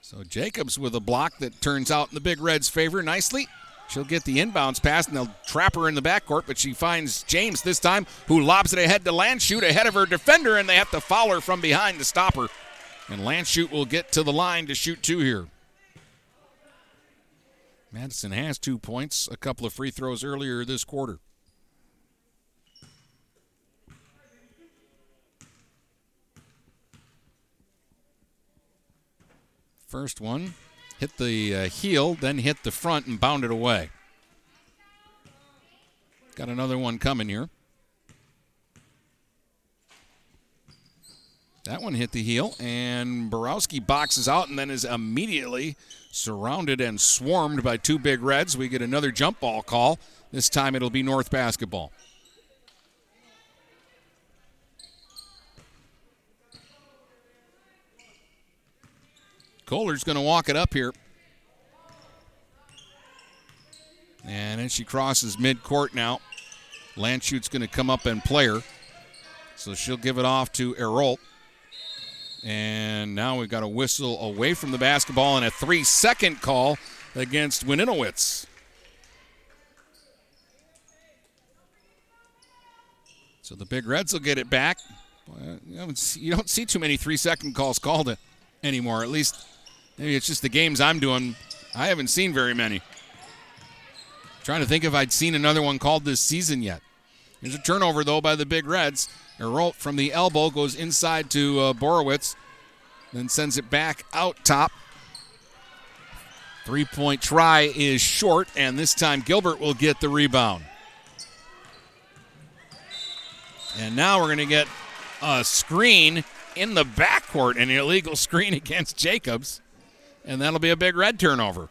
So Jacobs with a block that turns out in the Big Reds' favor nicely. She'll get the inbounds pass, and they'll trap her in the backcourt, but she finds James this time, who lobs it ahead to Landshut ahead of her defender, and they have to foul her from behind to stop her. And Landshut will get to the line to shoot two here. Madison has two points, a couple of free throws earlier this quarter. First one hit the uh, heel, then hit the front and bounded away. Got another one coming here. That one hit the heel, and Borowski boxes out and then is immediately surrounded and swarmed by two big reds. We get another jump ball call. This time it'll be North basketball. Kohler's going to walk it up here. And then she crosses midcourt now. Landshut's going to come up and play her. So she'll give it off to Errol. And now we've got a whistle away from the basketball and a three second call against Winowicki. So the Big Reds will get it back. You don't see too many three second calls called anymore, at least Maybe it's just the games I'm doing. I haven't seen very many. Trying to think if I'd seen another one called this season yet. There's a turnover, though, by the Big Reds. Erolt from the elbow goes inside to uh, Borowski, then sends it back out top. Three point try is short, and this time Gilbert will get the rebound. And now we're going to get a screen in the backcourt, an illegal screen against Jacobs, and that'll be a big red turnover.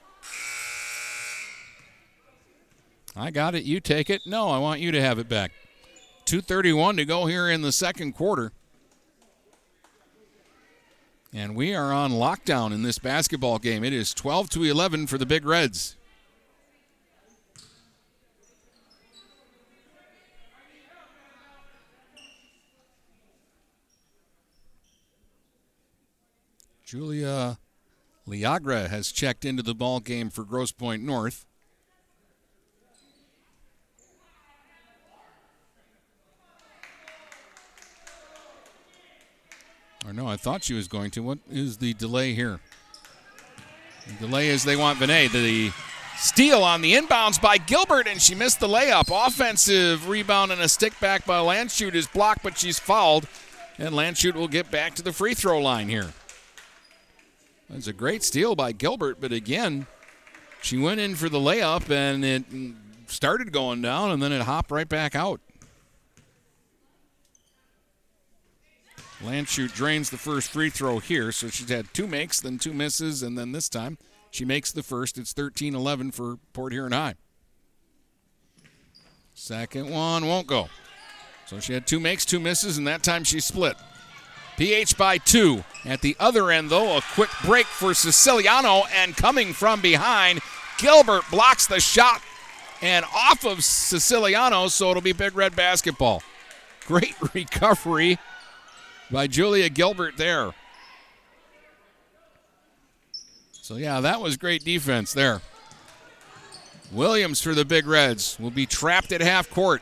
I got it. You take it. No, I want you to have it back. 2.31 to go here in the second quarter. And we are on lockdown in this basketball game. It is 12 to 11 for the Big Reds. Julia Liagra has checked into the ball game for Grosse Pointe North. Or no, I thought she was going to. What is the delay here? The delay is they want Vinay. The steal on the inbounds by Gilbert, and she missed the layup. Offensive rebound and a stick back by Landshut is blocked, but she's fouled. And Landshut will get back to the free throw line here. That's a great steal by Gilbert, but again, she went in for the layup and it started going down and then it hopped right back out. Landshut drains the first free throw here, so she's had two makes, then two misses, and then this time she makes the first. It's 13 11 for Port Huron High. Second one won't go. So she had two makes, two misses, and that time she split. PH by two. At the other end, though, a quick break for Siciliano, and coming from behind, Gilbert blocks the shot and off of Siciliano, so it'll be Big Red basketball. Great recovery by Julia Gilbert there. So, yeah, that was great defense there. Williams for the Big Reds will be trapped at half court.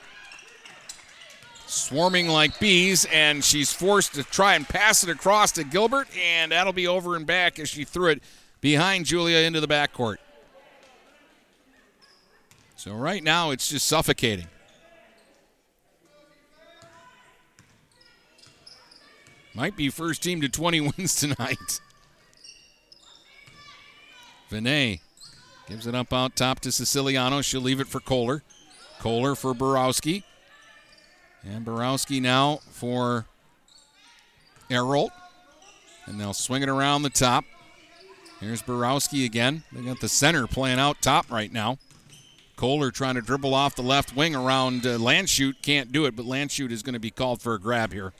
Swarming like bees, and she's forced to try and pass it across to Gilbert, and that'll be over and back as she threw it behind Julia into the backcourt. So, right now, it's just suffocating. Might be first team to 20 wins tonight. Vinay gives it up out top to Siciliano. She'll leave it for Kohler. Kohler for Borowski. And Borowski now for Erolt. And they'll swing it around the top. Here's Borowski again. They got the center playing out top right now. Kohler trying to dribble off the left wing around uh, Landshut. Can't do it, but Landshut is going to be called for a grab here.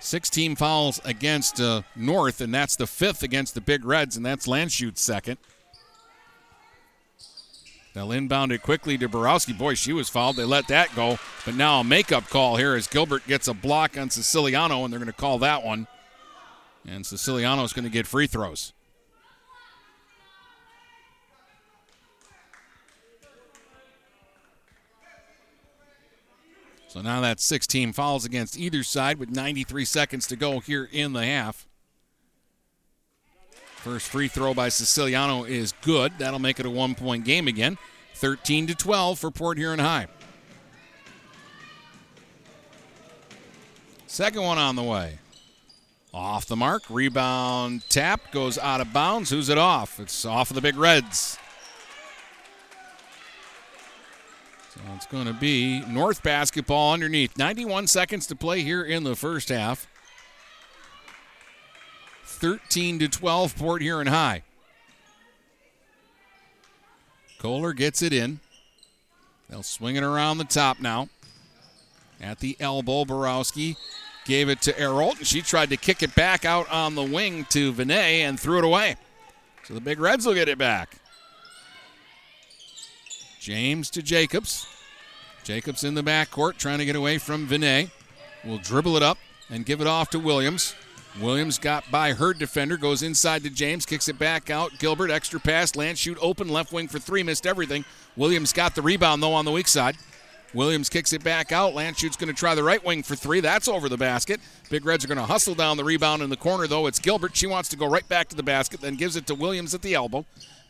16 fouls against uh, North, and that's the fifth against the Big Reds, and that's Landshut's second. They'll inbound it quickly to Borowski. Boy, she was fouled. They let that go. But now a makeup call here as Gilbert gets a block on Siciliano, and they're going to call that one. And Siciliano is going to get free throws. So now that's 16 fouls against either side with 93 seconds to go here in the half. First free throw by Siciliano is good. That'll make it a one point game again. 13 to 12 for Port Huron High. Second one on the way. Off the mark. Rebound tap goes out of bounds. Who's it off? It's off of the Big Reds. So it's going to be North basketball underneath. 91 seconds to play here in the first half. 13 to 12, Port Huron High. Kohler gets it in. They'll swing it around the top now. At the elbow, Borowski gave it to Erolt, and she tried to kick it back out on the wing to Vinay and threw it away. So the Big Reds will get it back. James to Jacobs. Jacobs in the backcourt trying to get away from Vinay. Will dribble it up and give it off to Williams. Williams got by her defender, goes inside to James, kicks it back out. Gilbert, extra pass, Landshut open, left wing for three, missed everything. Williams got the rebound though on the weak side. Williams kicks it back out. Landshut's going to try the right wing for three. That's over the basket. Big Reds are going to hustle down the rebound in the corner, though. It's Gilbert. She wants to go right back to the basket, then gives it to Williams at the elbow.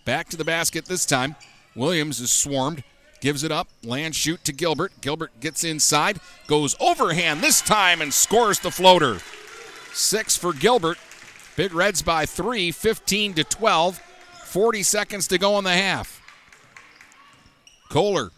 Back to the basket this time. Williams is swarmed. Gives it up. Landshut to Gilbert. Gilbert gets inside. Goes overhand this time and scores the floater. Six for Gilbert. Big Reds by three, 15 to 12. 40 seconds to go in the half. Kohler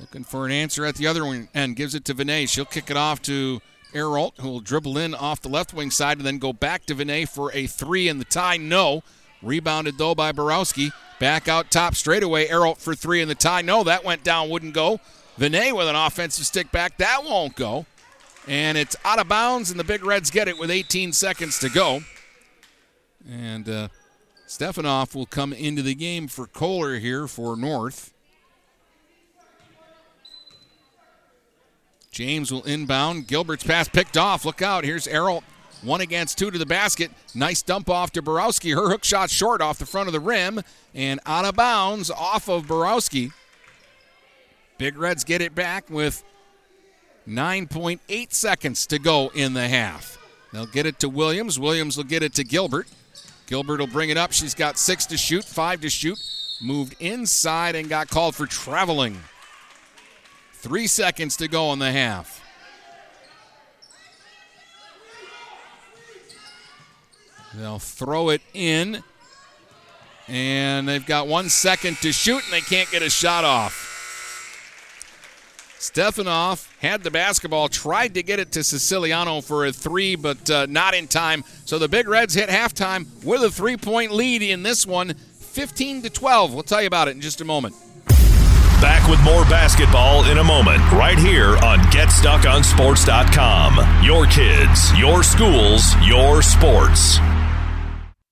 looking for an answer at the other end. Gives it to Vinay. She'll kick it off to Erolt, who will dribble in off the left wing side and then go back to Vinay for a three in the tie. No. Rebounded though by Borowski. Back out top straightaway. Erolt for three in the tie. No, that went down, wouldn't go. Vinay with an offensive stick back. That won't go. And it's out of bounds, and the Big Reds get it with 18 seconds to go. And uh, Stefanoff will come into the game for Kohler here for North. James will inbound. Gilbert's pass picked off. Look out. Here's Errol. One against two to the basket. Nice dump off to Borowski. Her hook shot short off the front of the rim and out of bounds off of Borowski. Big Reds get it back with 9.8 seconds to go in the half. They'll get it to Williams. Williams will get it to Gilbert. Gilbert will bring it up. She's got six to shoot, five to shoot. Moved inside and got called for traveling. Three seconds to go in the half. They'll throw it in. And they've got one second to shoot, and they can't get a shot off. Stefanoff had the basketball, tried to get it to Siciliano for a three, but uh, not in time. So the Big Reds hit halftime with a three point lead in this one, 15 to 12. We'll tell you about it in just a moment. Back with more basketball in a moment, right here on GetStuckOnSports.com. Your kids, your schools, your sports.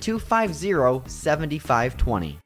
250 7520.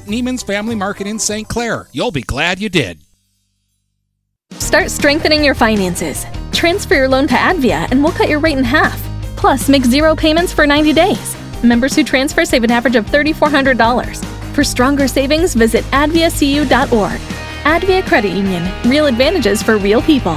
Neiman's Family Market in St. Clair. You'll be glad you did. Start strengthening your finances. Transfer your loan to Advia and we'll cut your rate in half. Plus, make zero payments for 90 days. Members who transfer save an average of $3,400. For stronger savings, visit adviacu.org. Advia Credit Union. Real advantages for real people.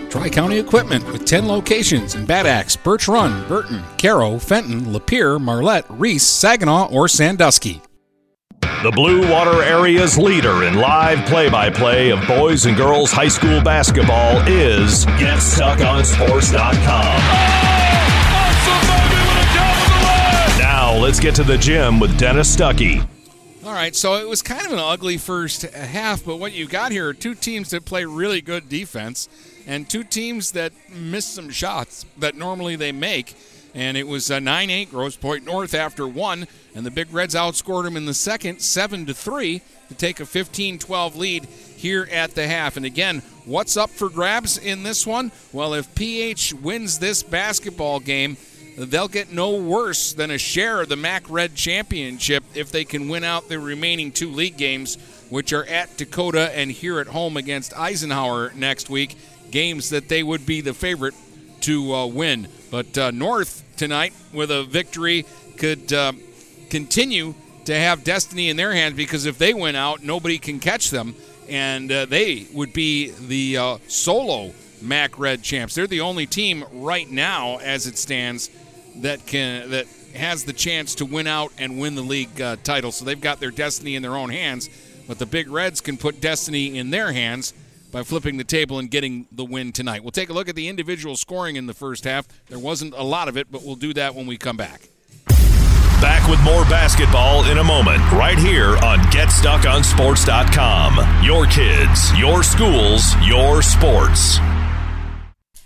Tri County Equipment with 10 locations in Bad Axe, Birch Run, Burton, Caro, Fenton, Lapeer, Marlette, Reese, Saginaw, or Sandusky. The Blue Water Area's leader in live play by play of boys and girls high school basketball is GetStuckOnSports.com. Now let's get to the gym with Dennis Stuckey. All right, so it was kind of an ugly first half, but what you got here are two teams that play really good defense and two teams that missed some shots that normally they make. And it was a 9 8 Grosse Pointe North after one, and the Big Reds outscored them in the second 7 to 3 to take a 15 12 lead here at the half. And again, what's up for grabs in this one? Well, if PH wins this basketball game, they'll get no worse than a share of the MAC Red Championship if they can win out the remaining two league games, which are at Dakota and here at home against Eisenhower next week. Games that they would be the favorite to uh, win. But uh, North tonight, with a victory, could uh, continue to have destiny in their hands because if they win out, nobody can catch them, and uh, they would be the uh, solo MAC Red champs. They're the only team right now, as it stands, that can that has the chance to win out and win the league uh, title. So they've got their destiny in their own hands. But the Big Reds can put destiny in their hands by flipping the table and getting the win tonight. We'll take a look at the individual scoring in the first half. There wasn't a lot of it, but we'll do that when we come back. Back with more basketball in a moment, right here on GetStuckOnSports.com. Your kids, your schools, your sports.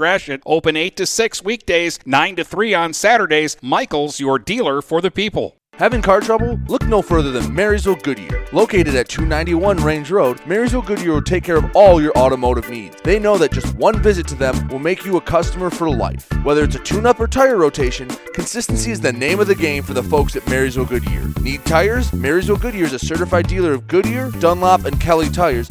Gratiot. Open 8 to 6 weekdays, 9 to 3 on Saturdays. Michaels, your dealer for the people. Having car trouble? Look no further than Marysville Goodyear. Located at 291 Range Road, Marysville Goodyear will take care of all your automotive needs. They know that just one visit to them will make you a customer for life. Whether it's a tune up or tire rotation, consistency is the name of the game for the folks at Marysville Goodyear. Need tires? Marysville Goodyear is a certified dealer of Goodyear, Dunlop, and Kelly tires,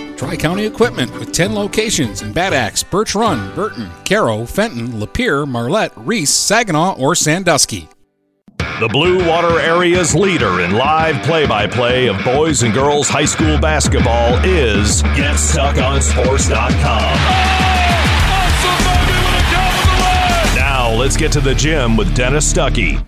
Tri County Equipment with 10 locations in Bad Axe, Birch Run, Burton, Caro, Fenton, Lapeer, Marlette, Reese, Saginaw, or Sandusky. The Blue Water Area's leader in live play by play of boys and girls high school basketball is GetStuckOnSports.com. Now let's get to the gym with Dennis Stuckey.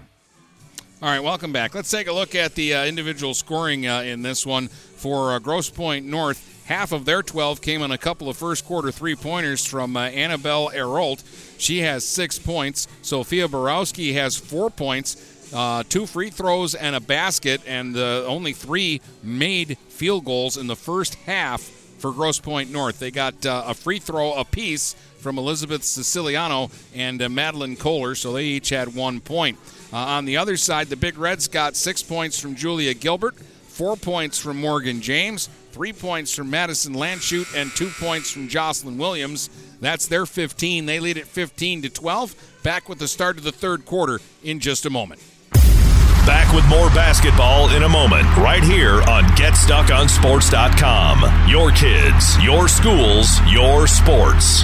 All right, welcome back. Let's take a look at the uh, individual scoring uh, in this one for uh, Grosse Pointe North. Half of their 12 came on a couple of first quarter three pointers from uh, Annabelle Erolt. She has six points. Sophia Borowski has four points, uh, two free throws, and a basket, and uh, only three made field goals in the first half for Grosse Pointe North. They got a free throw apiece from Elizabeth Siciliano and Madeline Kohler, so they each had one point. Uh, on the other side, the Big Reds got six points from Julia Gilbert, four points from Morgan James, three points from Madison Landshut, and two points from Jocelyn Williams. That's their 15. They lead at 15 to 12. Back with the start of the third quarter in just a moment. Back with more basketball in a moment, right here on GetStuckOnSports.com. Your kids, your schools, your sports.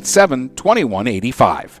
987 2185.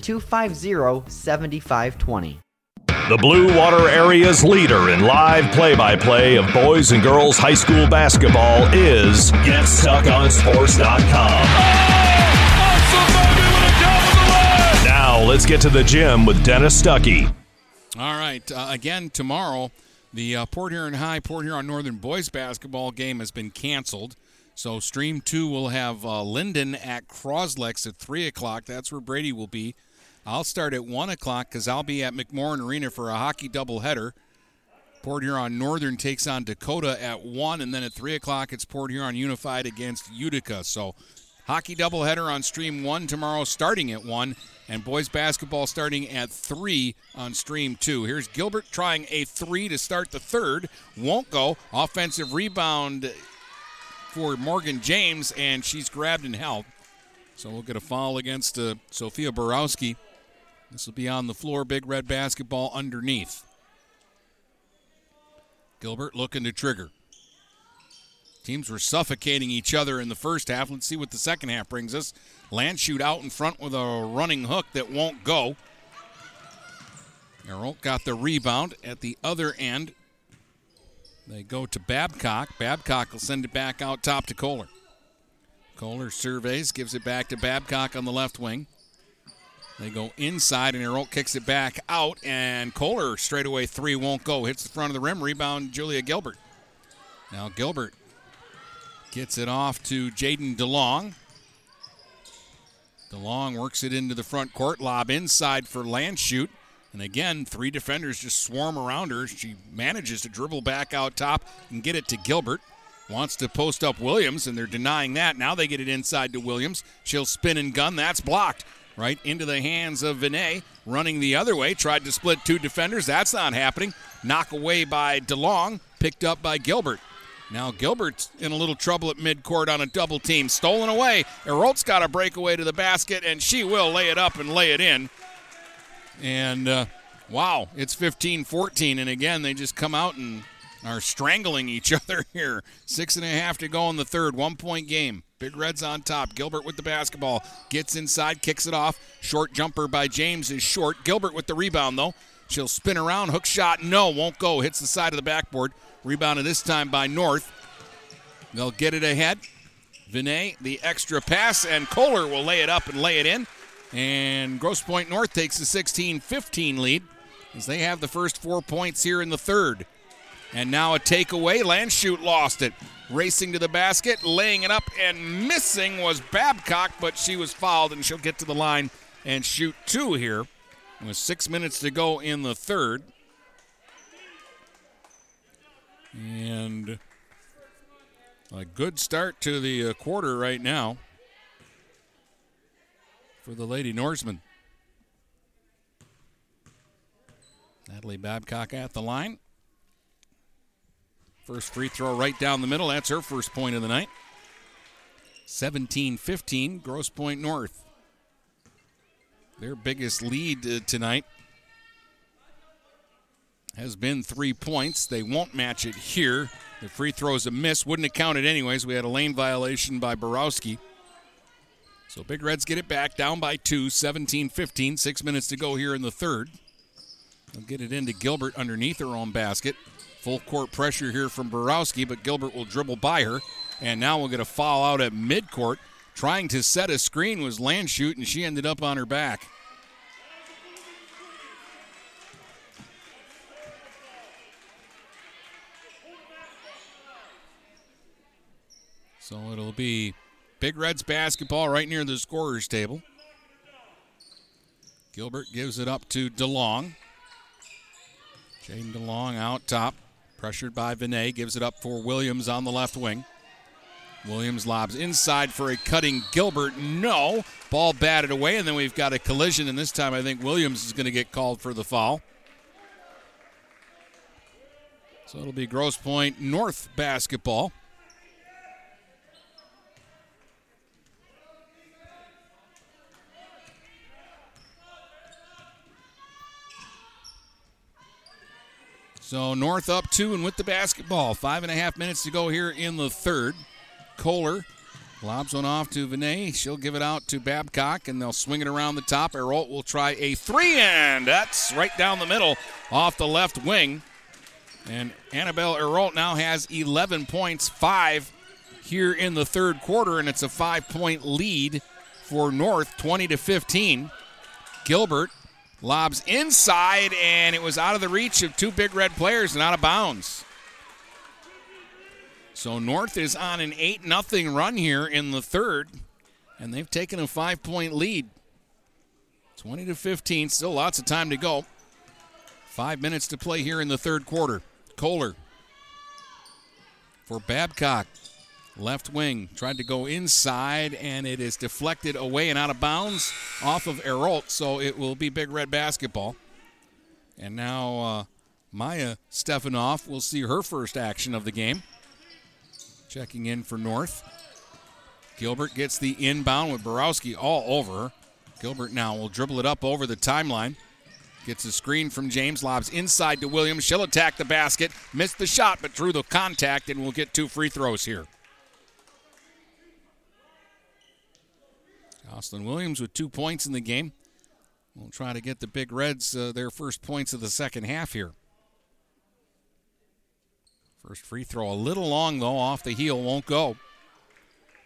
250 7520. The Blue Water Area's leader in live play by play of boys and girls high school basketball is GetStuckOnSports.com. Now let's get to the gym with Dennis Stuckey. All right. Uh, again, tomorrow, the uh, Port Huron High, Port Huron Northern boys basketball game has been canceled. So Stream 2 will have uh, Linden at Croslex at 3 o'clock. That's where Brady will be. I'll start at 1 o'clock because I'll be at McMorran Arena for a hockey doubleheader. Port Huron Northern takes on Dakota at 1, and then at 3 o'clock it's Port Huron Unified against Utica. So hockey doubleheader on Stream 1 tomorrow starting at 1, and boys basketball starting at 3 on Stream 2. Here's Gilbert trying a 3 to start the third. Won't go. Offensive rebound for Morgan James, and she's grabbed and held. So we'll get a foul against uh, Sophia Borowski. This will be on the floor, big red basketball underneath. Gilbert looking to trigger. Teams were suffocating each other in the first half. Let's see what the second half brings us. Landshut out in front with a running hook that won't go. Erolt got the rebound at the other end. They go to Babcock. Babcock will send it back out top to Kohler. Kohler surveys, gives it back to Babcock on the left wing. They go inside, and Erolt kicks it back out, and Kohler straightaway three won't go. Hits the front of the rim, rebound Julia Gilbert. Now Gilbert gets it off to Jaden DeLong. DeLong works it into the front court, lob inside for Landshut. And again, three defenders just swarm around her. She manages to dribble back out top and get it to Gilbert. Wants to post up Williams, and they're denying that. Now they get it inside to Williams. She'll spin and gun. That's blocked right into the hands of Vinay. Running the other way, tried to split two defenders. That's not happening. Knock away by DeLong, picked up by Gilbert. Now Gilbert's in a little trouble at midcourt on a double team. Stolen away. Erolt's got a breakaway to the basket, and she will lay it up and lay it in. And uh, wow, it's 15 14. And again, they just come out and are strangling each other here. Six and a half to go in the third. One point game. Big Reds on top. Gilbert with the basketball. Gets inside, kicks it off. Short jumper by James is short. Gilbert with the rebound, though. She'll spin around. Hook shot, no, won't go. Hits the side of the backboard. Rebounded this time by North. They'll get it ahead. Vinay, the extra pass, and Kohler will lay it up and lay it in. And Grosse Pointe North takes a 16 15 lead as they have the first four points here in the third. And now a takeaway. Landshut lost it. Racing to the basket, laying it up, and missing was Babcock, but she was fouled, and she'll get to the line and shoot two here. With six minutes to go in the third. And a good start to the uh, quarter right now for the Lady Norsemen. Natalie Babcock at the line. First free throw right down the middle. That's her first point of the night. 17 15, Grosse Pointe North. Their biggest lead uh, tonight has been three points. They won't match it here. The free throw is a miss. Wouldn't have counted anyways. We had a lane violation by Borowski. So Big Reds get it back down by two, 17 15. Six minutes to go here in the third. They'll get it into Gilbert underneath her own basket. Full court pressure here from Borowski, but Gilbert will dribble by her. And now we'll get a foul out at midcourt. Trying to set a screen was Landshut, and she ended up on her back. So it'll be Big Reds basketball right near the scorer's table. Gilbert gives it up to DeLong. Jaden DeLong out top, pressured by Vinay, gives it up for Williams on the left wing. Williams lobs inside for a cutting Gilbert. No. Ball batted away, and then we've got a collision, and this time I think Williams is going to get called for the foul. So it'll be Grosse Pointe North basketball. So North up two and with the basketball. Five and a half minutes to go here in the third. Kohler lobs one off to Vinay. She'll give it out to Babcock, and they'll swing it around the top. Erolt will try a three, and that's right down the middle off the left wing. And Annabelle Erolt now has 11 points, five here in the third quarter, and it's a five-point lead for North, 20 to 15. Gilbert lobs inside, and it was out of the reach of two big red players and out of bounds. So North is on an 8 0 run here in the third, and they've taken a five point lead. 20 to 15, still lots of time to go. Five minutes to play here in the third quarter. Kohler for Babcock. Left wing tried to go inside, and it is deflected away and out of bounds off of Erolt, so it will be Big Red basketball. And now uh, Maya Stefanoff will see her first action of the game. Checking in for North. Gilbert gets the inbound with Borowski all over. Gilbert now will dribble it up over the timeline. Gets a screen from James, lobs inside to Williams. She'll attack the basket. Missed the shot, but drew the contact, and will get two free throws here. Jocelyn Williams with two points in the game. We'll try to get the Big Reds uh, their first points of the second half here. First free throw a little long, though, off the heel, won't go.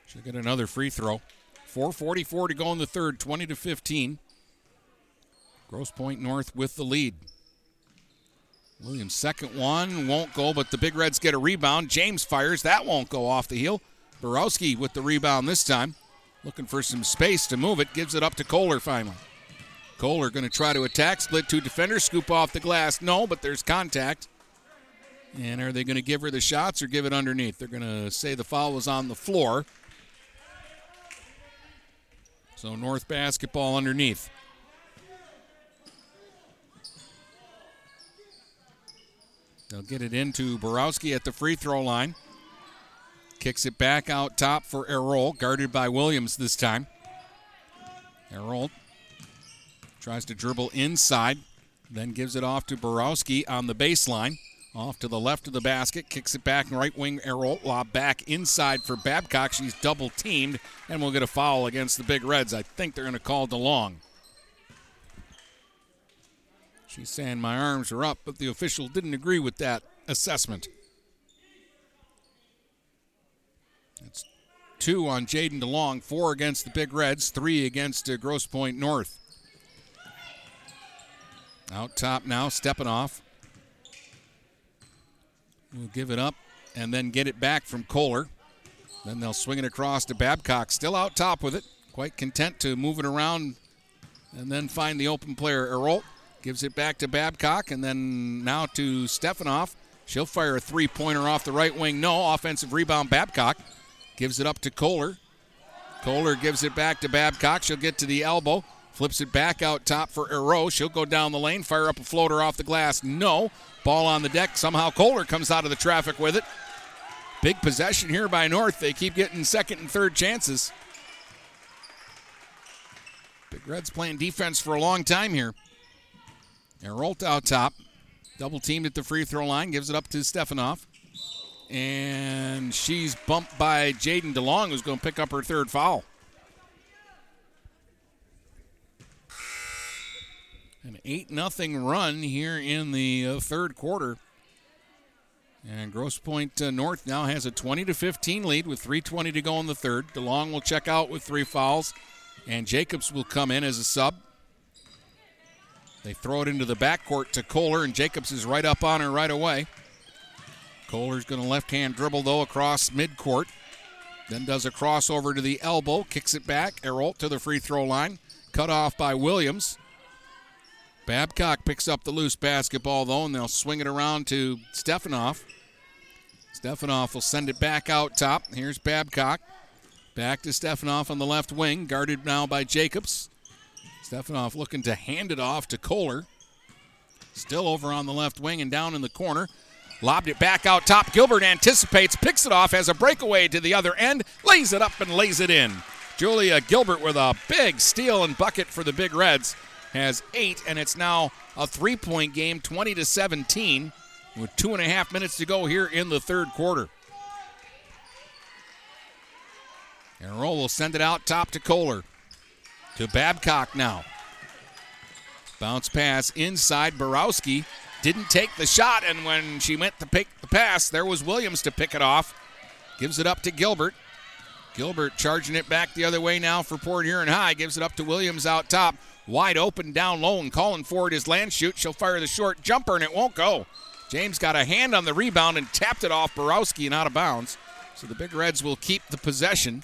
She'll get another free throw. 4.44 to go in the third, 20 to 15. Grosse Pointe North with the lead. Williams' second one won't go, but the Big Reds get a rebound. James fires. That won't go off the heel. Borowski with the rebound this time. Looking for some space to move it. Gives it up to Kohler finally. Kohler going to try to attack. Split two defenders. Scoop off the glass. No, but there's contact. And are they going to give her the shots or give it underneath? They're going to say the foul was on the floor. So North basketball underneath. They'll get it into Borowski at the free throw line. Kicks it back out top for Erolt, guarded by Williams this time. Erolt tries to dribble inside, then gives it off to Borowski on the baseline. Off to the left of the basket, kicks it back, right wing Erolt, lob back inside for Babcock. She's double teamed, and we'll get a foul against the Big Reds. I think they're going to call DeLong. She's saying my arms are up, but the official didn't agree with that assessment. That's two on Jaden DeLong, four against the Big Reds, three against uh, Grosse Pointe North. Out top now, stepping off. We'll give it up and then get it back from Kohler. Then they'll swing it across to Babcock, still out top with it. Quite content to move it around and then find the open player. Erolt gives it back to Babcock and then now to Stefanoff. She'll fire a three pointer off the right wing. No. Offensive rebound, Babcock. Gives it up to Kohler. Kohler gives it back to Babcock. She'll get to the elbow. Flips it back out top for Erolt. She'll go down the lane, fire up a floater off the glass. No. Ball on the deck. Somehow Kohler comes out of the traffic with it. Big possession here by North. They keep getting second and third chances. Big Reds playing defense for a long time here. Erolt out top. Double teamed at the free throw line. Gives it up to Stefanoff. And she's bumped by Jaden DeLong, who's going to pick up her third foul. An 8 nothing run here in the uh, third quarter. And Grosse Pointe uh, North now has a 20 to 15 lead with 3:20 to go in the third. DeLong will check out with three fouls, and Jacobs will come in as a sub. They throw it into the backcourt to Kohler, and Jacobs is right up on her right away. Kohler's going to left hand dribble, though, across midcourt. Then does a crossover to the elbow, kicks it back. Erolt to the free throw line. Cut off by Williams. Babcock picks up the loose basketball, though, and they'll swing it around to Stefanoff. Stefanoff will send it back out top. Here's Babcock. Back to Stefanoff on the left wing, guarded now by Jacobs. Stefanoff looking to hand it off to Kohler. Still over on the left wing and down in the corner. Lobbed it back out top. Gilbert anticipates, picks it off, has a breakaway to the other end, lays it up and lays it in. Julia Gilbert with a big steal and bucket for the Big Reds has eight, and it's now a three point game, 20 to 17, with two and a half minutes to go here in the third quarter. And Roll will send it out top to Kohler. To Babcock now. Bounce pass inside. Borowski didn't take the shot, and when she went to pick the pass, there was Williams to pick it off. Gives it up to Gilbert. Gilbert charging it back the other way now for Port Huron High. Gives it up to Williams out top. Wide open down low and calling for it is Landshut. She'll fire the short jumper and it won't go. James got a hand on the rebound and tapped it off Borowski and out of bounds. So the Big Reds will keep the possession.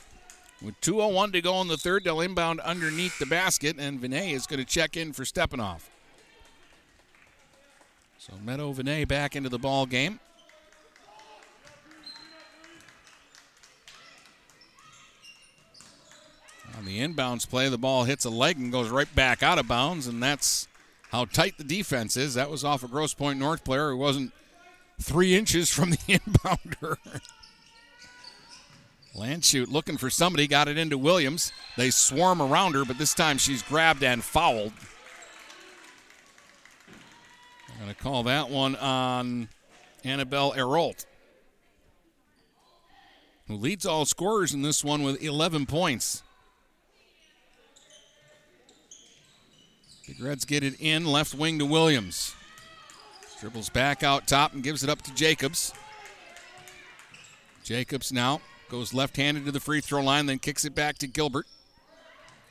With 2.01 to go in the third, they'll inbound underneath the basket, and Vinay is going to check in for Stepanoff. So Meadow Vinay back into the ball game. On the inbounds play, the ball hits a leg and goes right back out of bounds, and that's how tight the defense is. That was off a Grosse Pointe North player who wasn't three inches from the inbounder. Landshut looking for somebody, got it into Williams. They swarm around her, but this time she's grabbed and fouled. Going to call that one on Annabelle Erolt, who leads all scorers in this one with 11 points. Big Reds get it in, left wing to Williams. Dribbles back out top and gives it up to Jacobs. Jacobs now goes left handed to the free throw line, then kicks it back to Gilbert.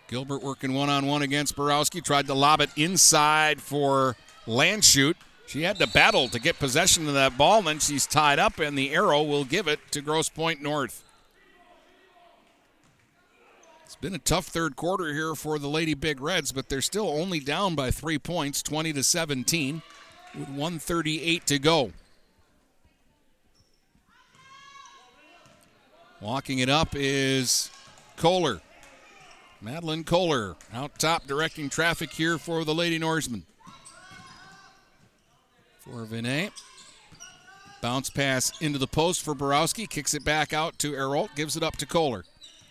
Gilbert working one on one against Borowski. Tried to lob it inside for Landshut. She had to battle to get possession of that ball, and she's tied up, and the arrow will give it to Grosse Pointe North. It's been a tough third quarter here for the Lady Big Reds, but they're still only down by three points, 20 to 17, with 138 to go. Walking it up is Kohler. Madeline Kohler out top directing traffic here for the Lady Norsemen. For Vinay. Bounce pass into the post for Borowski. Kicks it back out to Erolt. Gives it up to Kohler.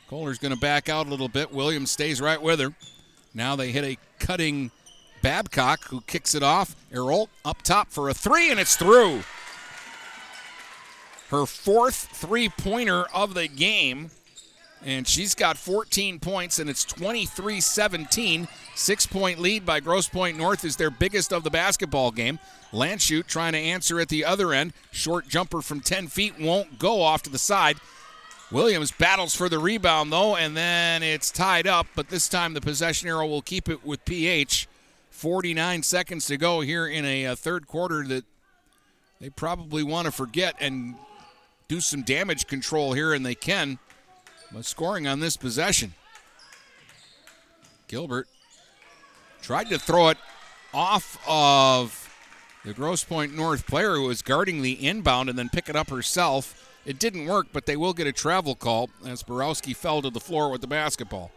Kohler's going to back out a little bit. Williams stays right with her. Now they hit a cutting Babcock who kicks it off. Erolt up top for a three, and it's through. Her fourth three pointer of the game. And she's got 14 points, and it's 23 17. Six point lead by Grosse Pointe North is their biggest of the basketball game. Landshut trying to answer at the other end. Short jumper from 10 feet won't go off to the side. Williams battles for the rebound, though, and then it's tied up, but this time the possession arrow will keep it with PH. 49 seconds to go here in a, a third quarter that they probably want to forget and do some damage control here, and they can. Scoring on this possession. Gilbert tried to throw it off of the Grosse Pointe North player who was guarding the inbound and then pick it up herself. It didn't work, but they will get a travel call as Borowski fell to the floor with the basketball.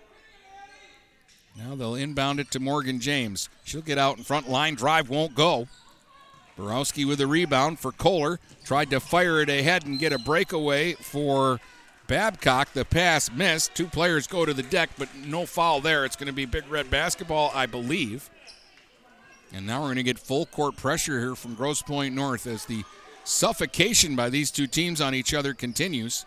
Now they'll inbound it to Morgan James. She'll get out in front. Line drive won't go. Borowski with a rebound for Kohler. Tried to fire it ahead and get a breakaway for Babcock. The pass missed. Two players go to the deck, but no foul there. It's going to be Big Red basketball, I believe. And now we're going to get full court pressure here from Grosse Pointe North as the suffocation by these two teams on each other continues.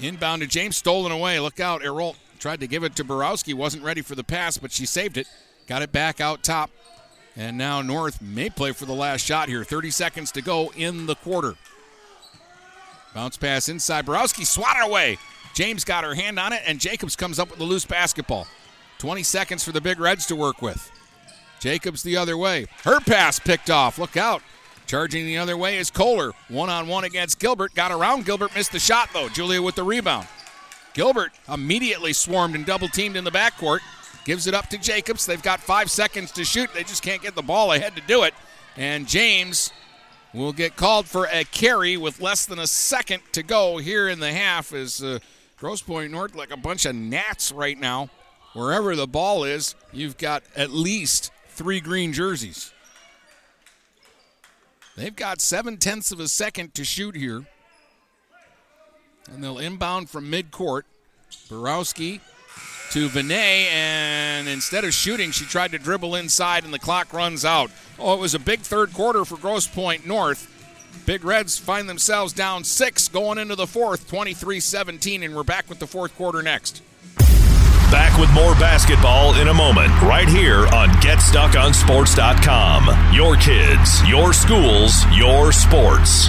Inbound to James, stolen away. Look out. Erolt tried to give it to Borowski. Wasn't ready for the pass, but she saved it. Got it back out top. And now North may play for the last shot here. 30 seconds to go in the quarter. Bounce pass inside. Borowski swatted away. James got her hand on it, and Jacobs comes up with the loose basketball. 20 seconds for the Big Reds to work with. Jacobs the other way. Her pass picked off. Look out. Charging the other way is Kohler. One on one against Gilbert. Got around Gilbert, missed the shot though. Julia with the rebound. Gilbert immediately swarmed and double teamed in the backcourt. Gives it up to Jacobs. They've got five seconds to shoot. They just can't get the ball ahead to do it. And James will get called for a carry with less than a second to go here in the half as uh, Grosse Pointe North like a bunch of gnats right now. Wherever the ball is, you've got at least three green jerseys. They've got seven tenths of a second to shoot here. And they'll inbound from midcourt. Borowski to Vinay, and instead of shooting, she tried to dribble inside, and the clock runs out. Oh, it was a big third quarter for Grosse Pointe North. Big Reds find themselves down six going into the fourth, 23 17, and we're back with the fourth quarter next. Back with more basketball in a moment, right here on GetStuckOnSports.com. Your kids, your schools, your sports.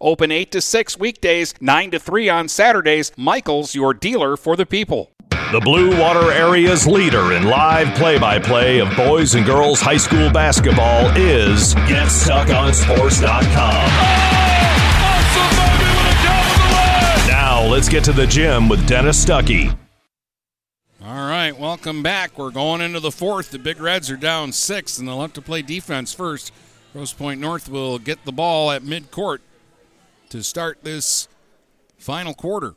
open 8 to 6 weekdays, 9 to 3 on Saturdays. Michaels, your dealer for the people. The Blue Water Area's leader in live play by play of boys and girls high school basketball is GetStuckOnSports.com. Now let's get to the gym with Dennis Stuckey. All right, welcome back. We're going into the fourth. The Big Reds are down six, and they'll have to play defense first. Grosse Pointe North will get the ball at midcourt to start this final quarter.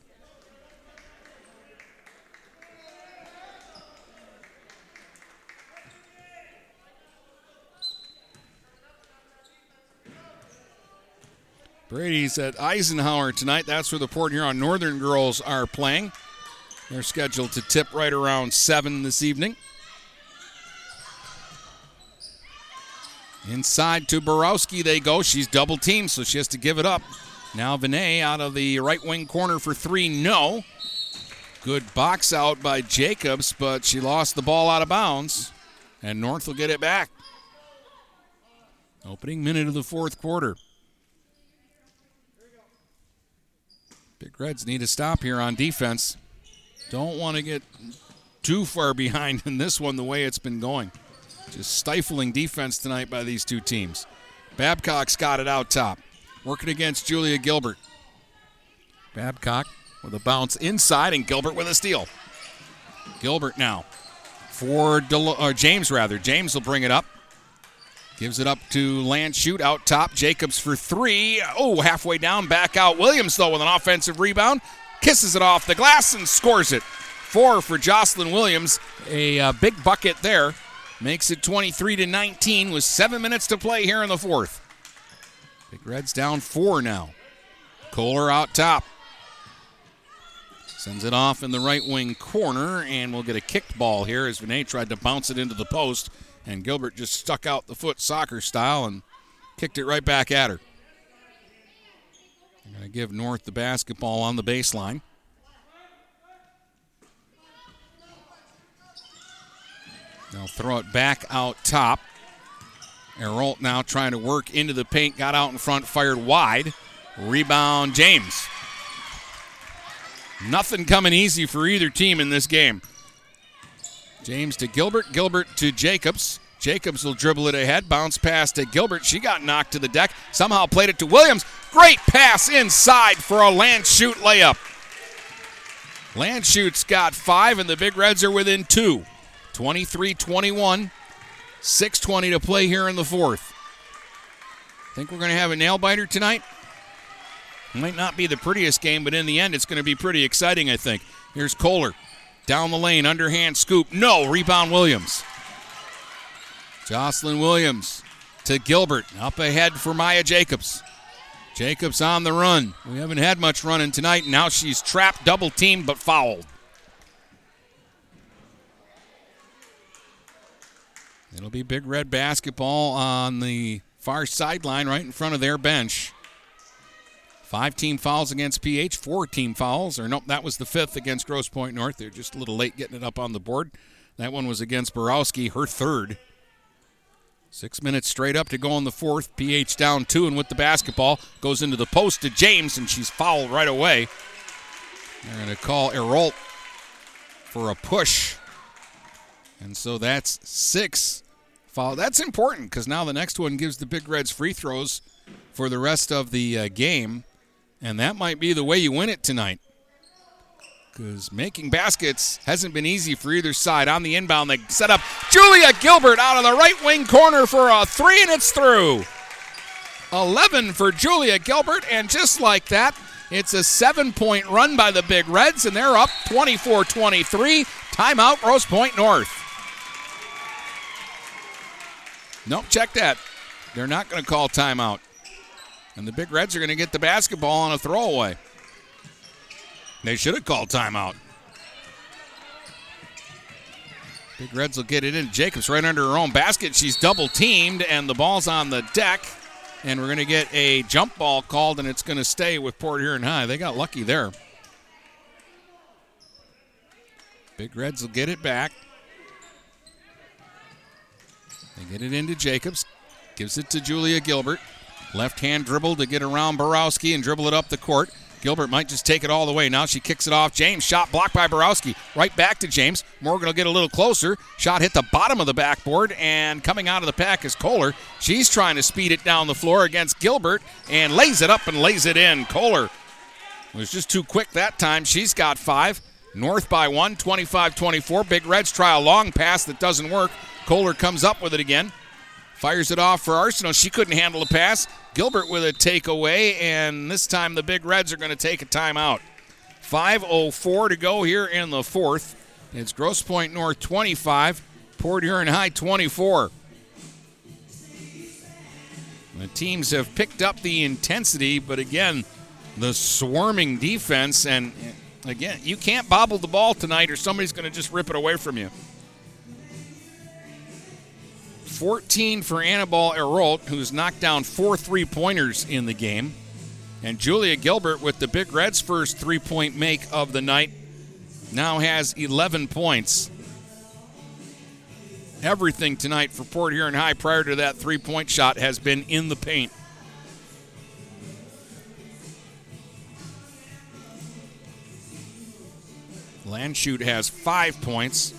Brady's at Eisenhower tonight. That's where the Port Huron Northern girls are playing. They're scheduled to tip right around 7 this evening. Inside to Borowski they go. She's double teamed, so she has to give it up. Now Vinay out of the right wing corner for three. No. Good box out by Jacobs, but she lost the ball out of bounds. And North will get it back. Opening minute of the fourth quarter. Big Reds need to stop here on defense. Don't want to get too far behind in this one the way it's been going. Just stifling defense tonight by these two teams. Babcock's got it out top. Working against Julia Gilbert. Babcock with a bounce inside and Gilbert with a steal. Gilbert now for Del- or James rather. James will bring it up. Gives it up to Landshut out top. Jacobs for three. Oh, halfway down, back out. Williams, though, with an offensive rebound. Kisses it off the glass and scores it. Four for Jocelyn Williams. A uh, big bucket there. Makes it 23 to 19 with seven minutes to play here in the fourth. Big Reds down four now. Kohler out top. Sends it off in the right wing corner, and we'll get a kicked ball here as Vinay tried to bounce it into the post, and Gilbert just stuck out the foot soccer style and kicked it right back at her. Going to give North the basketball on the baseline. They'll throw it back out top. Erolt now trying to work into the paint, got out in front, fired wide. Rebound, James. Nothing coming easy for either team in this game. James to Gilbert, Gilbert to Jacobs. Jacobs will dribble it ahead, bounce pass to Gilbert. She got knocked to the deck, somehow played it to Williams. Great pass inside for a Landshut layup. Landshut's got five, and the Big Reds are within two. 23 21. 6.20 to play here in the fourth. I Think we're going to have a nail biter tonight? Might not be the prettiest game, but in the end, it's going to be pretty exciting, I think. Here's Kohler. Down the lane, underhand scoop. No, rebound Williams. Jocelyn Williams to Gilbert. Up ahead for Maya Jacobs. Jacobs on the run. We haven't had much running tonight. Now she's trapped, double teamed, but fouled. It'll be Big Red basketball on the far sideline right in front of their bench. Five team fouls against PH, four team fouls, or nope, that was the fifth against Grosse Pointe North. They're just a little late getting it up on the board. That one was against Borowski, her third. Six minutes straight up to go in the fourth. PH down two, and with the basketball, goes into the post to James, and she's fouled right away. They're going to call Erolt for a push. And so that's six foul. That's important because now the next one gives the Big Reds free throws for the rest of the uh, game. And that might be the way you win it tonight. Because making baskets hasn't been easy for either side. On the inbound, they set up Julia Gilbert out of the right wing corner for a three, and it's through. 11 for Julia Gilbert, and just like that, it's a seven point run by the Big Reds, and they're up 24 23. Timeout, Grosse Pointe North. Nope, check that. They're not going to call timeout. And the Big Reds are going to get the basketball on a throwaway. They should have called timeout. Big Reds will get it in. Jacobs right under her own basket. She's double teamed, and the ball's on the deck. And we're going to get a jump ball called, and it's going to stay with Port Huron High. They got lucky there. Big Reds will get it back. They get it into Jacobs. Gives it to Julia Gilbert. Left hand dribble to get around Borowski and dribble it up the court. Gilbert might just take it all the way. Now she kicks it off. James shot blocked by Borowski. Right back to James. Morgan will get a little closer. Shot hit the bottom of the backboard, and coming out of the pack is Kohler. She's trying to speed it down the floor against Gilbert and lays it up and lays it in. Kohler was just too quick that time. She's got five. North by one, 25 24. Big Reds try a long pass that doesn't work. Kohler comes up with it again. Fires it off for Arsenal. She couldn't handle the pass. Gilbert with a takeaway, and this time the Big Reds are going to take a timeout. 5.04 to go here in the fourth. It's Grosse Pointe North 25, Port Huron High 24. The teams have picked up the intensity, but again, the swarming defense, and eh, again, you can't bobble the ball tonight or somebody's going to just rip it away from you. 14 for Annabelle Erolt, who's knocked down four three pointers in the game. And Julia Gilbert, with the Big Reds' first three point make of the night, now has 11 points. Everything tonight for Port Huron High prior to that three point shot has been in the paint. Landshut has five points.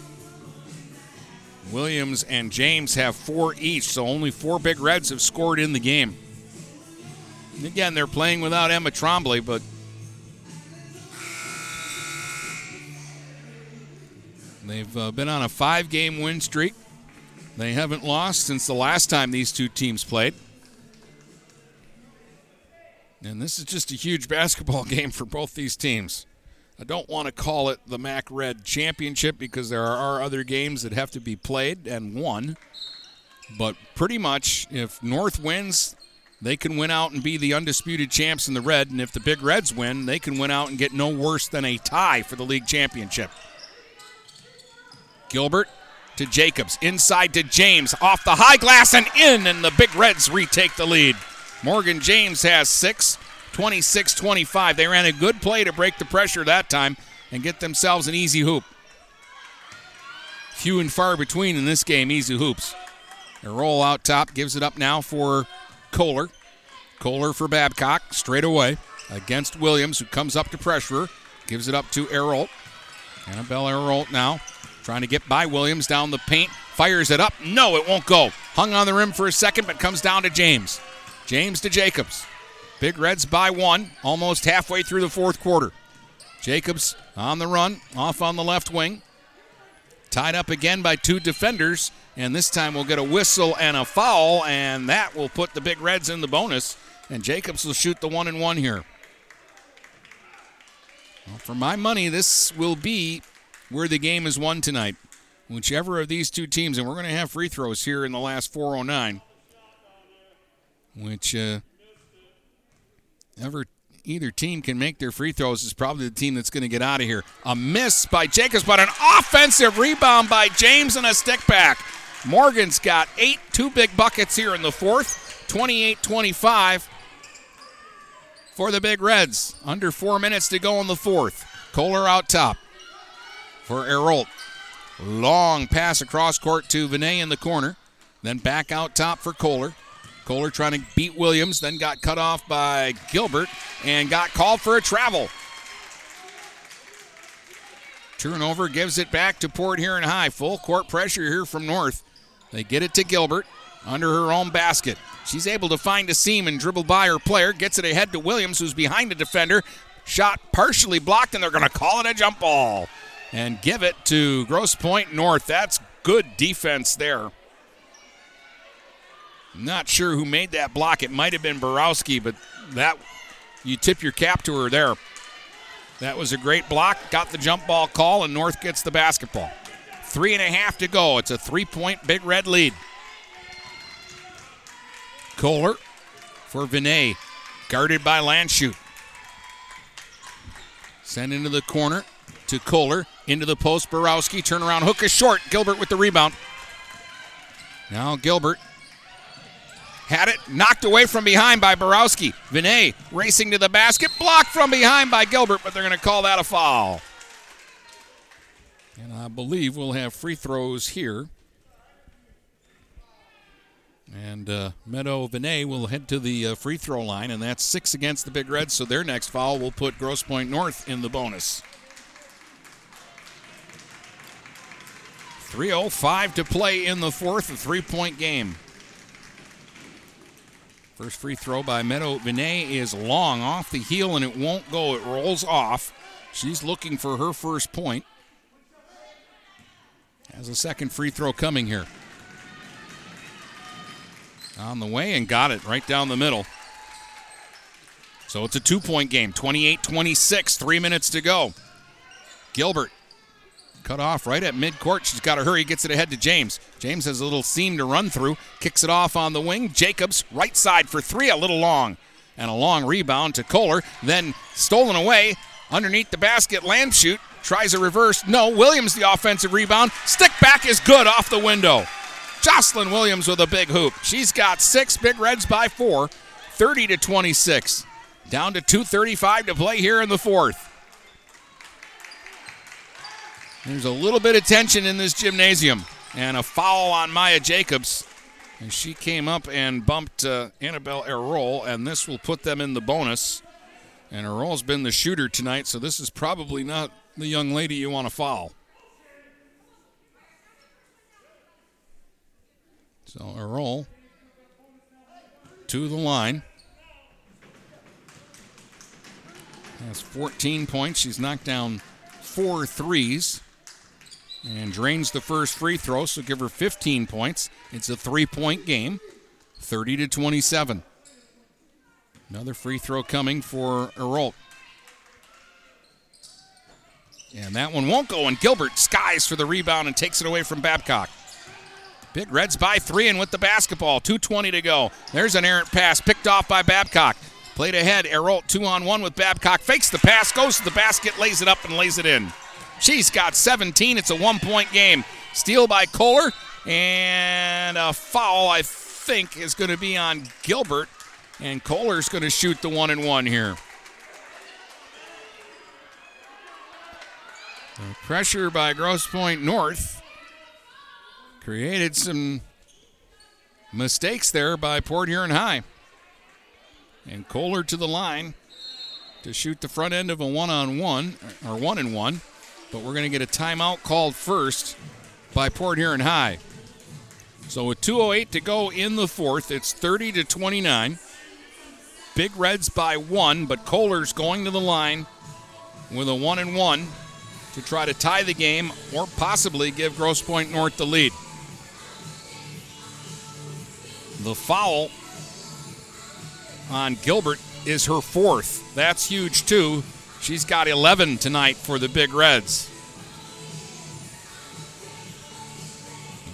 Williams and James have four each, so only four Big Reds have scored in the game. Again, they're playing without Emma Trombley, but they've uh, been on a five game win streak. They haven't lost since the last time these two teams played. And this is just a huge basketball game for both these teams. I don't want to call it the MAC Red Championship because there are other games that have to be played and won. But pretty much, if North wins, they can win out and be the undisputed champs in the red. And if the Big Reds win, they can win out and get no worse than a tie for the league championship. Gilbert to Jacobs. Inside to James. Off the high glass and in, and the Big Reds retake the lead. Morgan James has six. 26 25. They ran a good play to break the pressure that time and get themselves an easy hoop. Few and far between in this game, easy hoops. A roll out top gives it up now for Kohler. Kohler for Babcock, straight away against Williams, who comes up to pressure. Gives it up to Erolt. Annabelle Erolt now Trying to get by Williams down the paint. Fires it up. No, it won't go. Hung on the rim for a second, but comes down to James. James to Jacobs. Big Reds by one, almost halfway through the fourth quarter. Jacobs on the run, off on the left wing. Tied up again by two defenders, and this time we'll get a whistle and a foul, and that will put the Big Reds in the bonus. And Jacobs will shoot the one and one here. Well, for my money, this will be where the game is won tonight. Whichever of these two teams, and we're going to have free throws here in the last 409, which uh, ever either team can make their free throws is probably the team that's going to get out of here. A miss by Jacobs, but an offensive rebound by James and a stick back. Morgan's got eight, two big buckets here in the fourth, 28 25 for the Big Reds. Under four minutes to go in the fourth. Kohler out top for Erolt. Long pass across court to Vinay in the corner. Then back out top for Kohler. Kohler trying to beat Williams, then got cut off by Gilbert and got called for a travel. Turnover gives it back to Port Huron High. Full court pressure here from North. They get it to Gilbert under her own basket. She's able to find a seam and dribble by her player. Gets it ahead to Williams, who's behind the defender. Shot partially blocked, and they're going to call it a jump ball and give it to Grosse Pointe North. That's good defense there. Not sure who made that block. It might have been Borowski, but that you tip your cap to her there. That was a great block. Got the jump ball call, and North gets the basketball. Three and a half to go. It's a three-point Big Red lead. Kohler for Vinay, guarded by Landshut. Send into the corner to Kohler, into the post. Borowski, turnaround hook is short. Gilbert with the rebound. Now Gilbert had it knocked away from behind by Borowski. Vinay racing to the basket, blocked from behind by Gilbert, but they're going to call that a foul. And I believe we'll have free throws here. And uh, Meadow Vinay will head to the uh, free throw line, and that's six against the Big Reds. So their next foul will put Grosse Pointe North in the bonus. 3.05 to play in the fourth, a three point game. First free throw by Meadow Vinay is long off the heel and it won't go. It rolls off. She's looking for her first point. Has a second free throw coming here. On the way and got it right down the middle. So it's a two point game 28 26, three minutes to go. Gilbert cut off right at midcourt. She's got to hurry, gets it ahead to James. James has a little seam to run through, kicks it off on the wing. Jacobs, right side for three, a little long. And a long rebound to Kohler, then stolen away underneath the basket. Landshut tries a reverse. No, Williams the offensive rebound. Stick back is good off the window. Jocelyn Williams with a big hoop. She's got six big reds by four, 30 to 26. Down to 2.35 to play here in the fourth. There's a little bit of tension in this gymnasium, and a foul on Maya Jacobs. And she came up and bumped uh, Annabelle Erolt, and this will put them in the bonus. And Erolt's been the shooter tonight, so this is probably not the young lady you want to foul. So Erolt to the line. Has 14 points. She's knocked down four threes and drains the first free throw, so give her 15 points. It's a three point game, 30 to 27. Another free throw coming for Erolt. And that one won't go, and Gilbert skies for the rebound and takes it away from Babcock. Big Reds by three and with the basketball. 2.20 to go. There's an errant pass picked off by Babcock. Played ahead. Erolt two on one with Babcock. Fakes the pass, goes to the basket, lays it up, and lays it in. She's got 17. It's a one point game. Steal by Kohler. And a foul, I think, is going to be on Gilbert. And Kohler's going to shoot the one and one here. The pressure by Grosse Pointe North created some mistakes there by Port Huron High. And Kohler to the line to shoot the front end of a one on one, or one and one. But we're going to get a timeout called first by Port Huron High. So with 2:08 to go in the fourth, it's 30 to 29. Big Reds by one, but Kohler's going to the line with a one and one to try to tie the game or possibly give Grosse Pointe North the lead. The foul on Gilbert is her fourth. That's huge too. She's got 11 tonight for the Big Reds.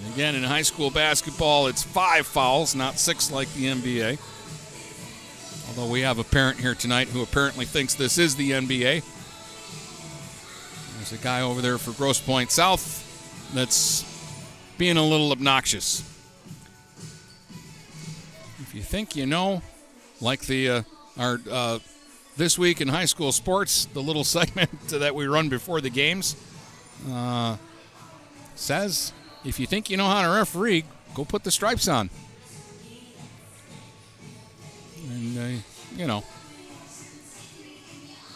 And again, in high school basketball, it's five fouls, not six like the NBA. Although we have a parent here tonight who apparently thinks this is the NBA. There's a guy over there for Grosse Pointe South that's being a little obnoxious. If you think you know, like the uh, our uh, this week in high school sports, the little segment that we run before the games uh, says, if you think you know how to referee, go put the stripes on. And uh, you know,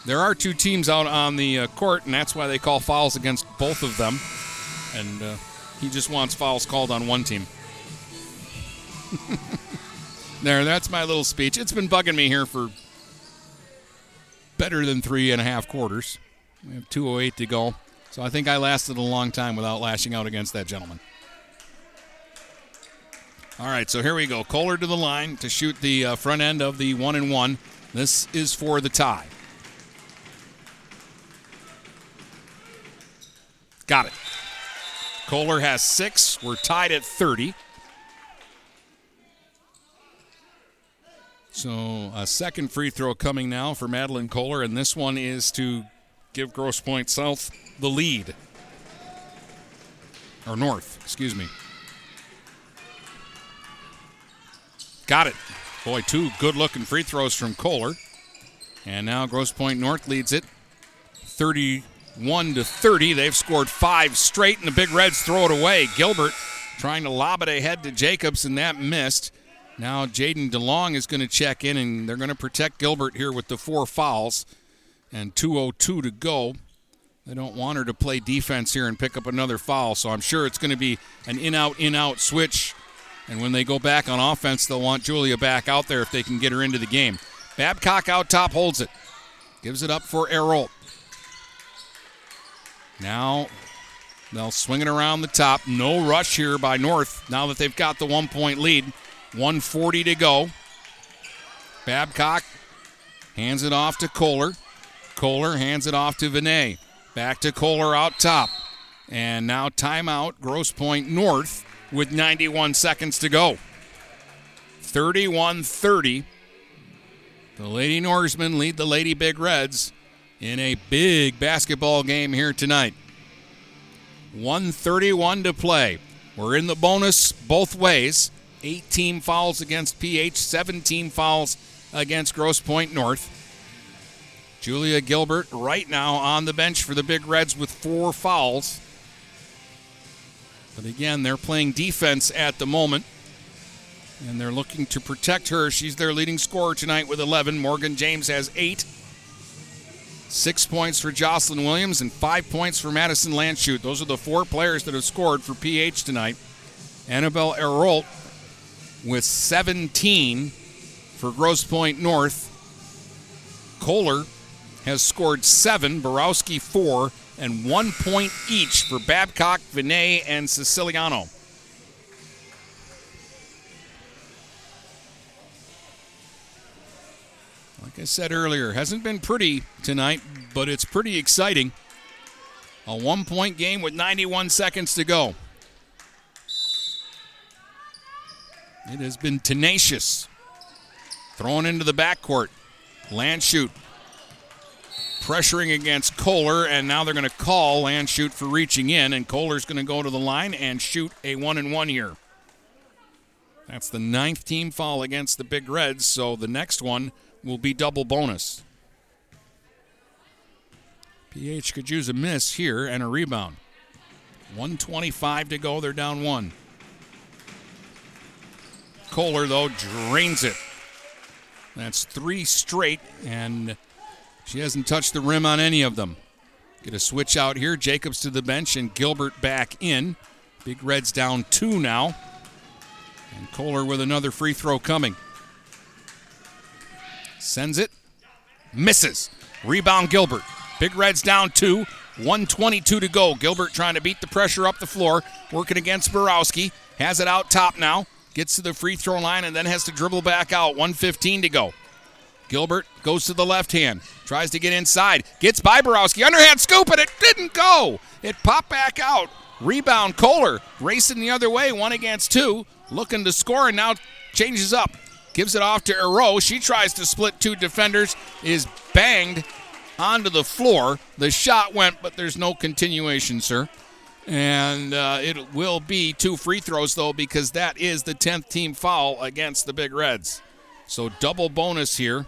there are two teams out on the uh, court, and that's why they call fouls against both of them. And uh, he just wants fouls called on one team. there, that's my little speech. It's been bugging me here for better than three and a half quarters. We have 208 to go. So I think I lasted a long time without lashing out against that gentleman. All right, so here we go. Kohler to the line to shoot the uh, front end of the one and one. This is for the tie. Got it. Kohler has six. We're tied at 30. So a second free throw coming now for Madeline Kohler, and this one is to give Grosse Pointe South the lead. Or North, excuse me. Got it. Boy, two good looking free throws from Kohler. And now Grosse Pointe North leads it 31 to 30. They've scored five straight, and the Big Reds throw it away. Gilbert trying to lob it ahead to Jacobs, and that missed. Now Jaden DeLong is going to check in, and they're going to protect Gilbert here with the four fouls and 2.02 to go. They don't want her to play defense here and pick up another foul, so I'm sure it's going to be an in out, in out switch. And when they go back on offense, they'll want Julia back out there if they can get her into the game. Babcock out top holds it, gives it up for Erolt. Now they'll swing it around the top. No rush here by North now that they've got the one point lead. 140 to go. Babcock hands it off to Kohler. Kohler hands it off to Vinay. Back to Kohler out top. And now timeout, Grosse Pointe North with 91 seconds to go. 31 30. The Lady Norsemen lead the Lady Big Reds in a big basketball game here tonight. 131 to play. We're in the bonus both ways. 18 fouls against PH, 17 fouls against Grosse Pointe North. Julia Gilbert right now on the bench for the Big Reds with four fouls. But again, they're playing defense at the moment. And they're looking to protect her. She's their leading scorer tonight with 11. Morgan James has eight. Six points for Jocelyn Williams and five points for Madison Landshut. Those are the four players that have scored for PH tonight. Annabelle Erolt with 17 for Grosse Pointe North. Kohler has scored seven, Borowski four, and one point each for Babcock, Vinay, and Siciliano. Like I said earlier, hasn't been pretty tonight, but it's pretty exciting. A one point game with 91 seconds to go. It has been tenacious. Thrown into the backcourt. Landshut pressuring against Kohler, and now they're going to call Landshut for reaching in, and Kohler's going to go to the line and shoot a one and one here. That's the ninth team foul against the Big Reds, so the next one will be double bonus. PH could use a miss here and a rebound. 125 to go, they're down one. Kohler, though, drains it. That's three straight, and she hasn't touched the rim on any of them. Get a switch out here. Jacobs to the bench and Gilbert back in. Big Reds down two now. And Kohler with another free throw coming. Sends it. Misses. Rebound Gilbert. Big Reds down two. 122 to go. Gilbert trying to beat the pressure up the floor. Working against Borowski. Has it out top now. Gets to the free throw line and then has to dribble back out. 115 to go. Gilbert goes to the left hand. Tries to get inside. Gets by Borowski. Underhand scoop, and it didn't go. It popped back out. Rebound Kohler racing the other way, one against two. Looking to score and now changes up. Gives it off to Ero. She tries to split two defenders. Is banged onto the floor. The shot went, but there's no continuation, sir. And uh, it will be two free throws, though, because that is the 10th team foul against the Big Reds. So double bonus here.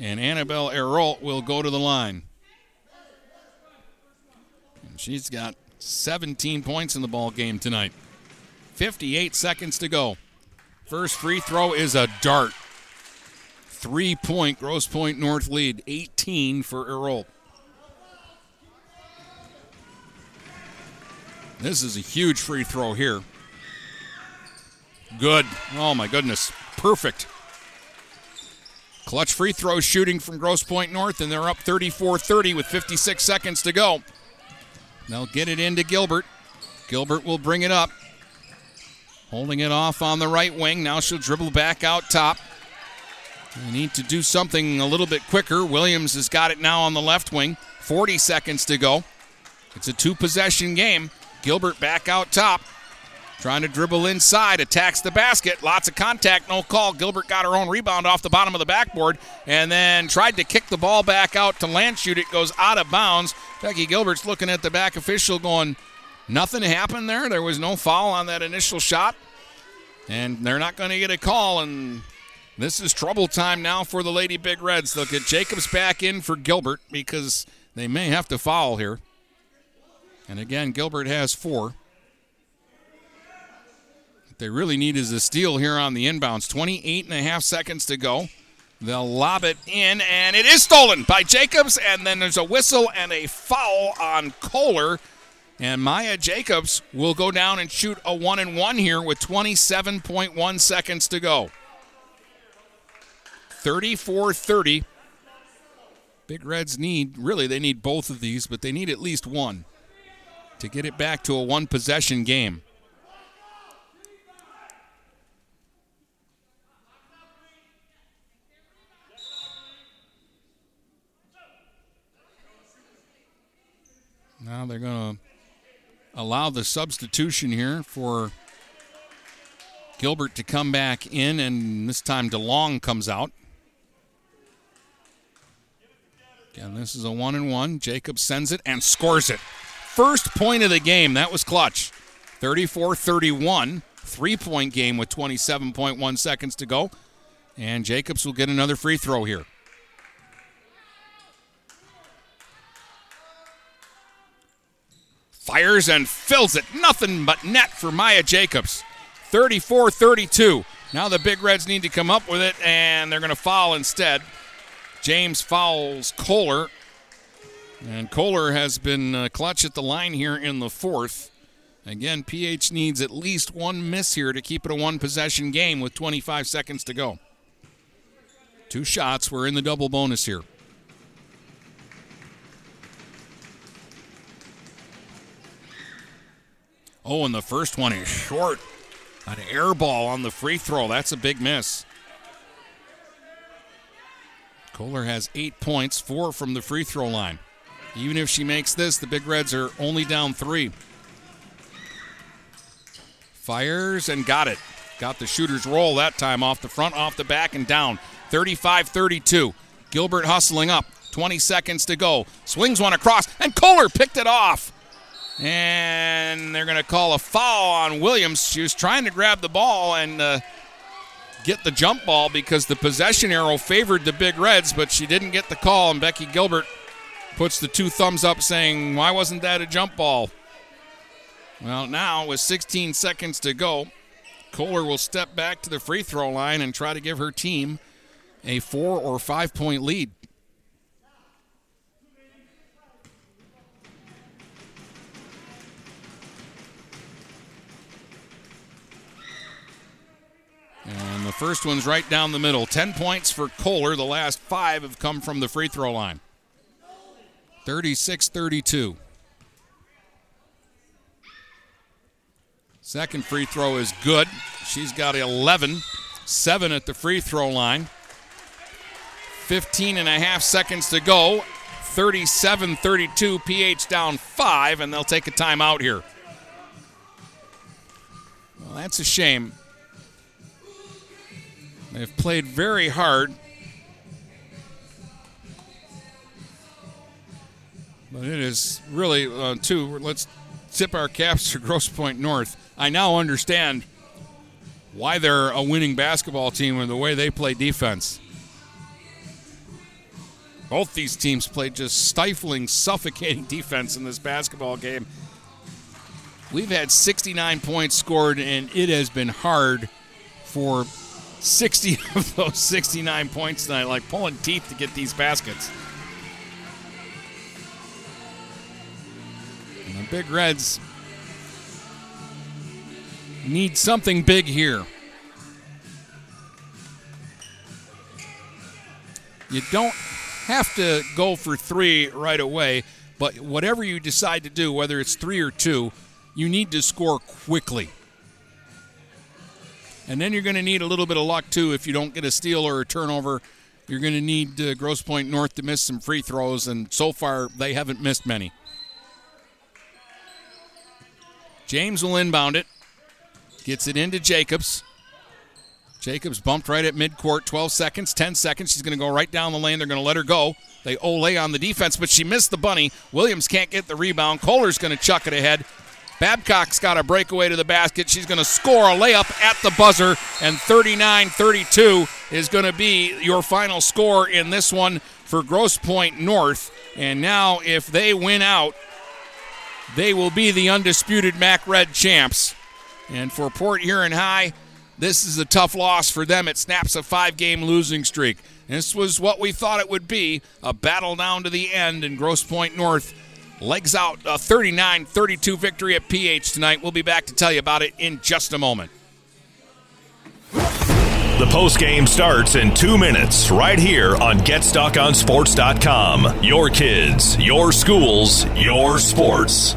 And Annabelle Erolt will go to the line. And she's got 17 points in the ball game tonight. 58 seconds to go. First free throw is a dart. Three point Grosse Pointe North lead, 18 for Erolt. This is a huge free throw here. Good. Oh my goodness. Perfect. Clutch free throw shooting from Grosse Pointe North, and they're up 34 30 with 56 seconds to go. They'll get it into Gilbert. Gilbert will bring it up. Holding it off on the right wing. Now she'll dribble back out top. They need to do something a little bit quicker. Williams has got it now on the left wing. 40 seconds to go. It's a two possession game. Gilbert back out top. Trying to dribble inside, attacks the basket. Lots of contact, no call. Gilbert got her own rebound off the bottom of the backboard and then tried to kick the ball back out to Landshut. It goes out of bounds. Becky Gilbert's looking at the back official going, nothing happened there. There was no foul on that initial shot. And they're not going to get a call. And this is trouble time now for the Lady Big Reds. They'll get Jacobs back in for Gilbert because they may have to foul here. And again, Gilbert has four. What they really need is a steal here on the inbounds. 28 and a half seconds to go. They'll lob it in, and it is stolen by Jacobs. And then there's a whistle and a foul on Kohler. And Maya Jacobs will go down and shoot a one and one here with 27.1 seconds to go. 34 30. Big Reds need, really, they need both of these, but they need at least one to get it back to a one possession game. Now they're going to allow the substitution here for Gilbert to come back in, and this time DeLong comes out. Again, this is a one and one. Jacob sends it and scores it. First point of the game. That was clutch. 34 31. Three point game with 27.1 seconds to go. And Jacobs will get another free throw here. Fires and fills it. Nothing but net for Maya Jacobs. 34 32. Now the Big Reds need to come up with it, and they're going to foul instead. James fouls Kohler. And Kohler has been uh, clutch at the line here in the fourth. Again, PH needs at least one miss here to keep it a one possession game with 25 seconds to go. Two shots. We're in the double bonus here. Oh, and the first one is short. An air ball on the free throw. That's a big miss. Kohler has eight points, four from the free throw line. Even if she makes this, the Big Reds are only down three. Fires and got it. Got the shooter's roll that time off the front, off the back, and down. 35 32. Gilbert hustling up. 20 seconds to go. Swings one across, and Kohler picked it off. And they're going to call a foul on Williams. She was trying to grab the ball and uh, get the jump ball because the possession arrow favored the Big Reds, but she didn't get the call. And Becky Gilbert puts the two thumbs up saying, Why wasn't that a jump ball? Well, now with 16 seconds to go, Kohler will step back to the free throw line and try to give her team a four or five point lead. And the first one's right down the middle. 10 points for Kohler. The last five have come from the free throw line. 36 32. Second free throw is good. She's got 11, 7 at the free throw line. 15 and a half seconds to go. 37 32. PH down five, and they'll take a timeout here. Well, that's a shame. They've played very hard. But it is really, uh, too, let's tip our caps to Grosse Pointe North. I now understand why they're a winning basketball team and the way they play defense. Both these teams played just stifling, suffocating defense in this basketball game. We've had 69 points scored, and it has been hard for 60 of those 69 points tonight, like pulling teeth to get these baskets. Big Reds need something big here. You don't have to go for three right away, but whatever you decide to do, whether it's three or two, you need to score quickly. And then you're going to need a little bit of luck too if you don't get a steal or a turnover. You're going to need uh, Grosse Pointe North to miss some free throws, and so far they haven't missed many. James will inbound it, gets it into Jacobs. Jacobs bumped right at midcourt, 12 seconds, 10 seconds. She's going to go right down the lane. They're going to let her go. They ole on the defense, but she missed the bunny. Williams can't get the rebound. Kohler's going to chuck it ahead. Babcock's got a breakaway to the basket. She's going to score a layup at the buzzer, and 39 32 is going to be your final score in this one for Grosse Pointe North. And now, if they win out, they will be the undisputed MAC Red champs. And for Port Huron High, this is a tough loss for them. It snaps a five game losing streak. This was what we thought it would be a battle down to the end, and Grosse Pointe North legs out a 39 32 victory at PH tonight. We'll be back to tell you about it in just a moment. The post game starts in two minutes right here on GetStuckOnSports.com. Your kids, your schools, your sports.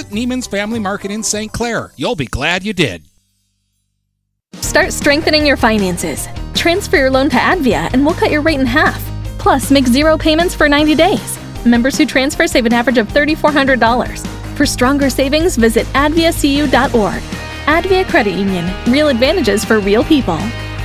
Neiman's Family Market in St. Clair. You'll be glad you did. Start strengthening your finances. Transfer your loan to Advia and we'll cut your rate in half. Plus, make zero payments for 90 days. Members who transfer save an average of $3,400. For stronger savings, visit adviacu.org. Advia Credit Union. Real advantages for real people.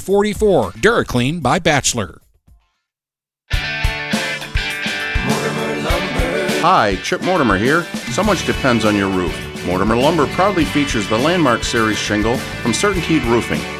44. Duraclean by Bachelor. Hi, Chip Mortimer here. So much depends on your roof. Mortimer Lumber proudly features the Landmark Series shingle from Certainteed Roofing.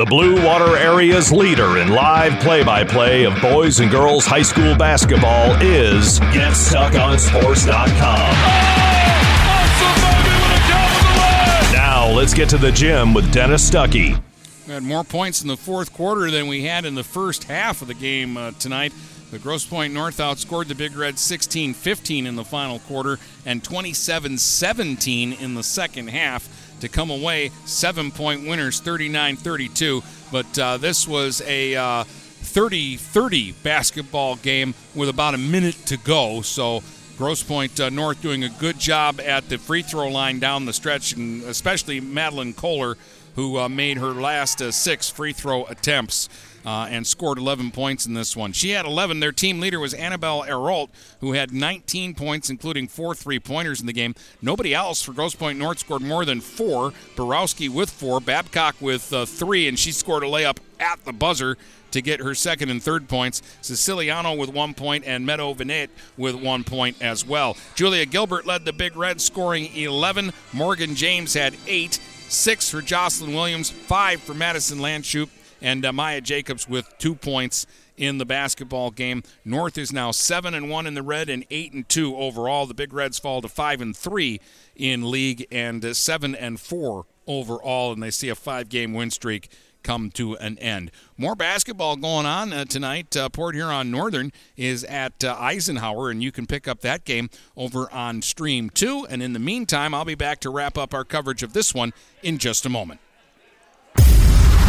The Blue Water Area's leader in live play by play of boys and girls high school basketball is GetStuckOnSports.com. Now let's get to the gym with Dennis Stuckey. We had more points in the fourth quarter than we had in the first half of the game uh, tonight. The Grosse Pointe North outscored the Big Red 16 15 in the final quarter and 27 17 in the second half to come away seven point winners 39 32. But uh, this was a 30 uh, 30 basketball game with about a minute to go. So Grosse Pointe uh, North doing a good job at the free throw line down the stretch, and especially Madeline Kohler, who uh, made her last uh, six free throw attempts. Uh, and scored 11 points in this one. She had 11. Their team leader was Annabelle Erolt, who had 19 points, including four three pointers in the game. Nobody else for Grosse Pointe North scored more than four. Borowski with four, Babcock with uh, three, and she scored a layup at the buzzer to get her second and third points. Siciliano with one point and Meadow Vinet with one point as well. Julia Gilbert led the Big Red, scoring 11. Morgan James had eight. Six for Jocelyn Williams, five for Madison Landshut, and uh, Maya Jacobs with two points in the basketball game. North is now seven and one in the red and eight and two overall. The Big Reds fall to five and three in league and uh, seven and four overall, and they see a five-game win streak come to an end. More basketball going on uh, tonight. Uh, Port Huron Northern is at uh, Eisenhower, and you can pick up that game over on Stream 2. And in the meantime, I'll be back to wrap up our coverage of this one in just a moment.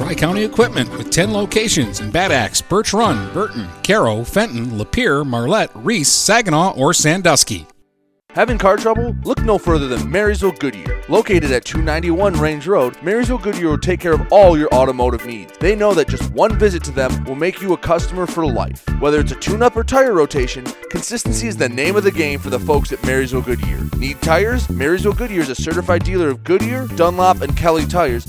Tri County Equipment with 10 locations in Bad Axe, Birch Run, Burton, Caro, Fenton, Lapeer, Marlette, Reese, Saginaw, or Sandusky. Having car trouble? Look no further than Marysville Goodyear. Located at 291 Range Road, Marysville Goodyear will take care of all your automotive needs. They know that just one visit to them will make you a customer for life. Whether it's a tune up or tire rotation, consistency is the name of the game for the folks at Marysville Goodyear. Need tires? Marysville Goodyear is a certified dealer of Goodyear, Dunlop, and Kelly tires,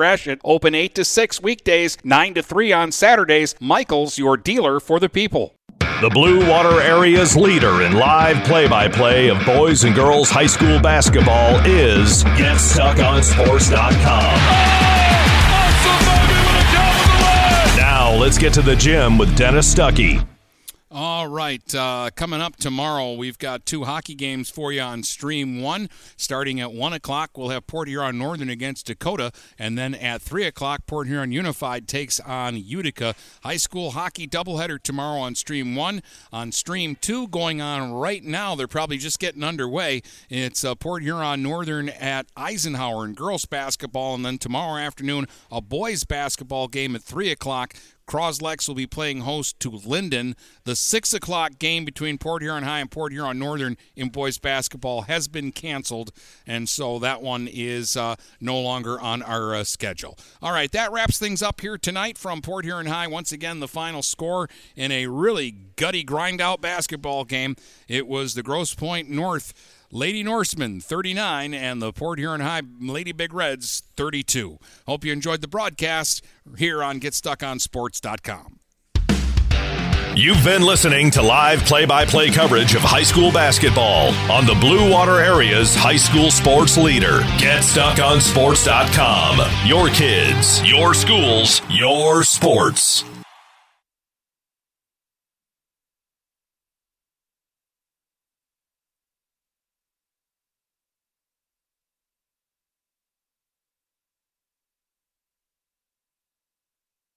Gratiot. Open 8 to 6 weekdays, 9 to 3 on Saturdays. Michaels, your dealer for the people. The Blue Water Area's leader in live play by play of boys and girls high school basketball is GetStuckOnSports.com. Now let's get to the gym with Dennis Stuckey. All right, uh, coming up tomorrow, we've got two hockey games for you on Stream 1. Starting at 1 o'clock, we'll have Port Huron Northern against Dakota. And then at 3 o'clock, Port Huron Unified takes on Utica. High school hockey doubleheader tomorrow on Stream 1. On Stream 2, going on right now, they're probably just getting underway. It's uh, Port Huron Northern at Eisenhower in girls basketball. And then tomorrow afternoon, a boys basketball game at 3 o'clock. Croslex will be playing host to Linden. The 6 o'clock game between Port Huron High and Port Huron Northern in boys basketball has been canceled, and so that one is uh, no longer on our uh, schedule. All right, that wraps things up here tonight from Port Huron High. Once again, the final score in a really gutty, grind out basketball game. It was the Grosse Pointe North Lady Norseman 39 and the Port Huron High Lady Big Reds 32. Hope you enjoyed the broadcast here on GetStuckOnSports.com. You've been listening to live play by play coverage of high school basketball on the Blue Water Area's high school sports leader. GetStuckOnSports.com. Your kids, your schools, your sports.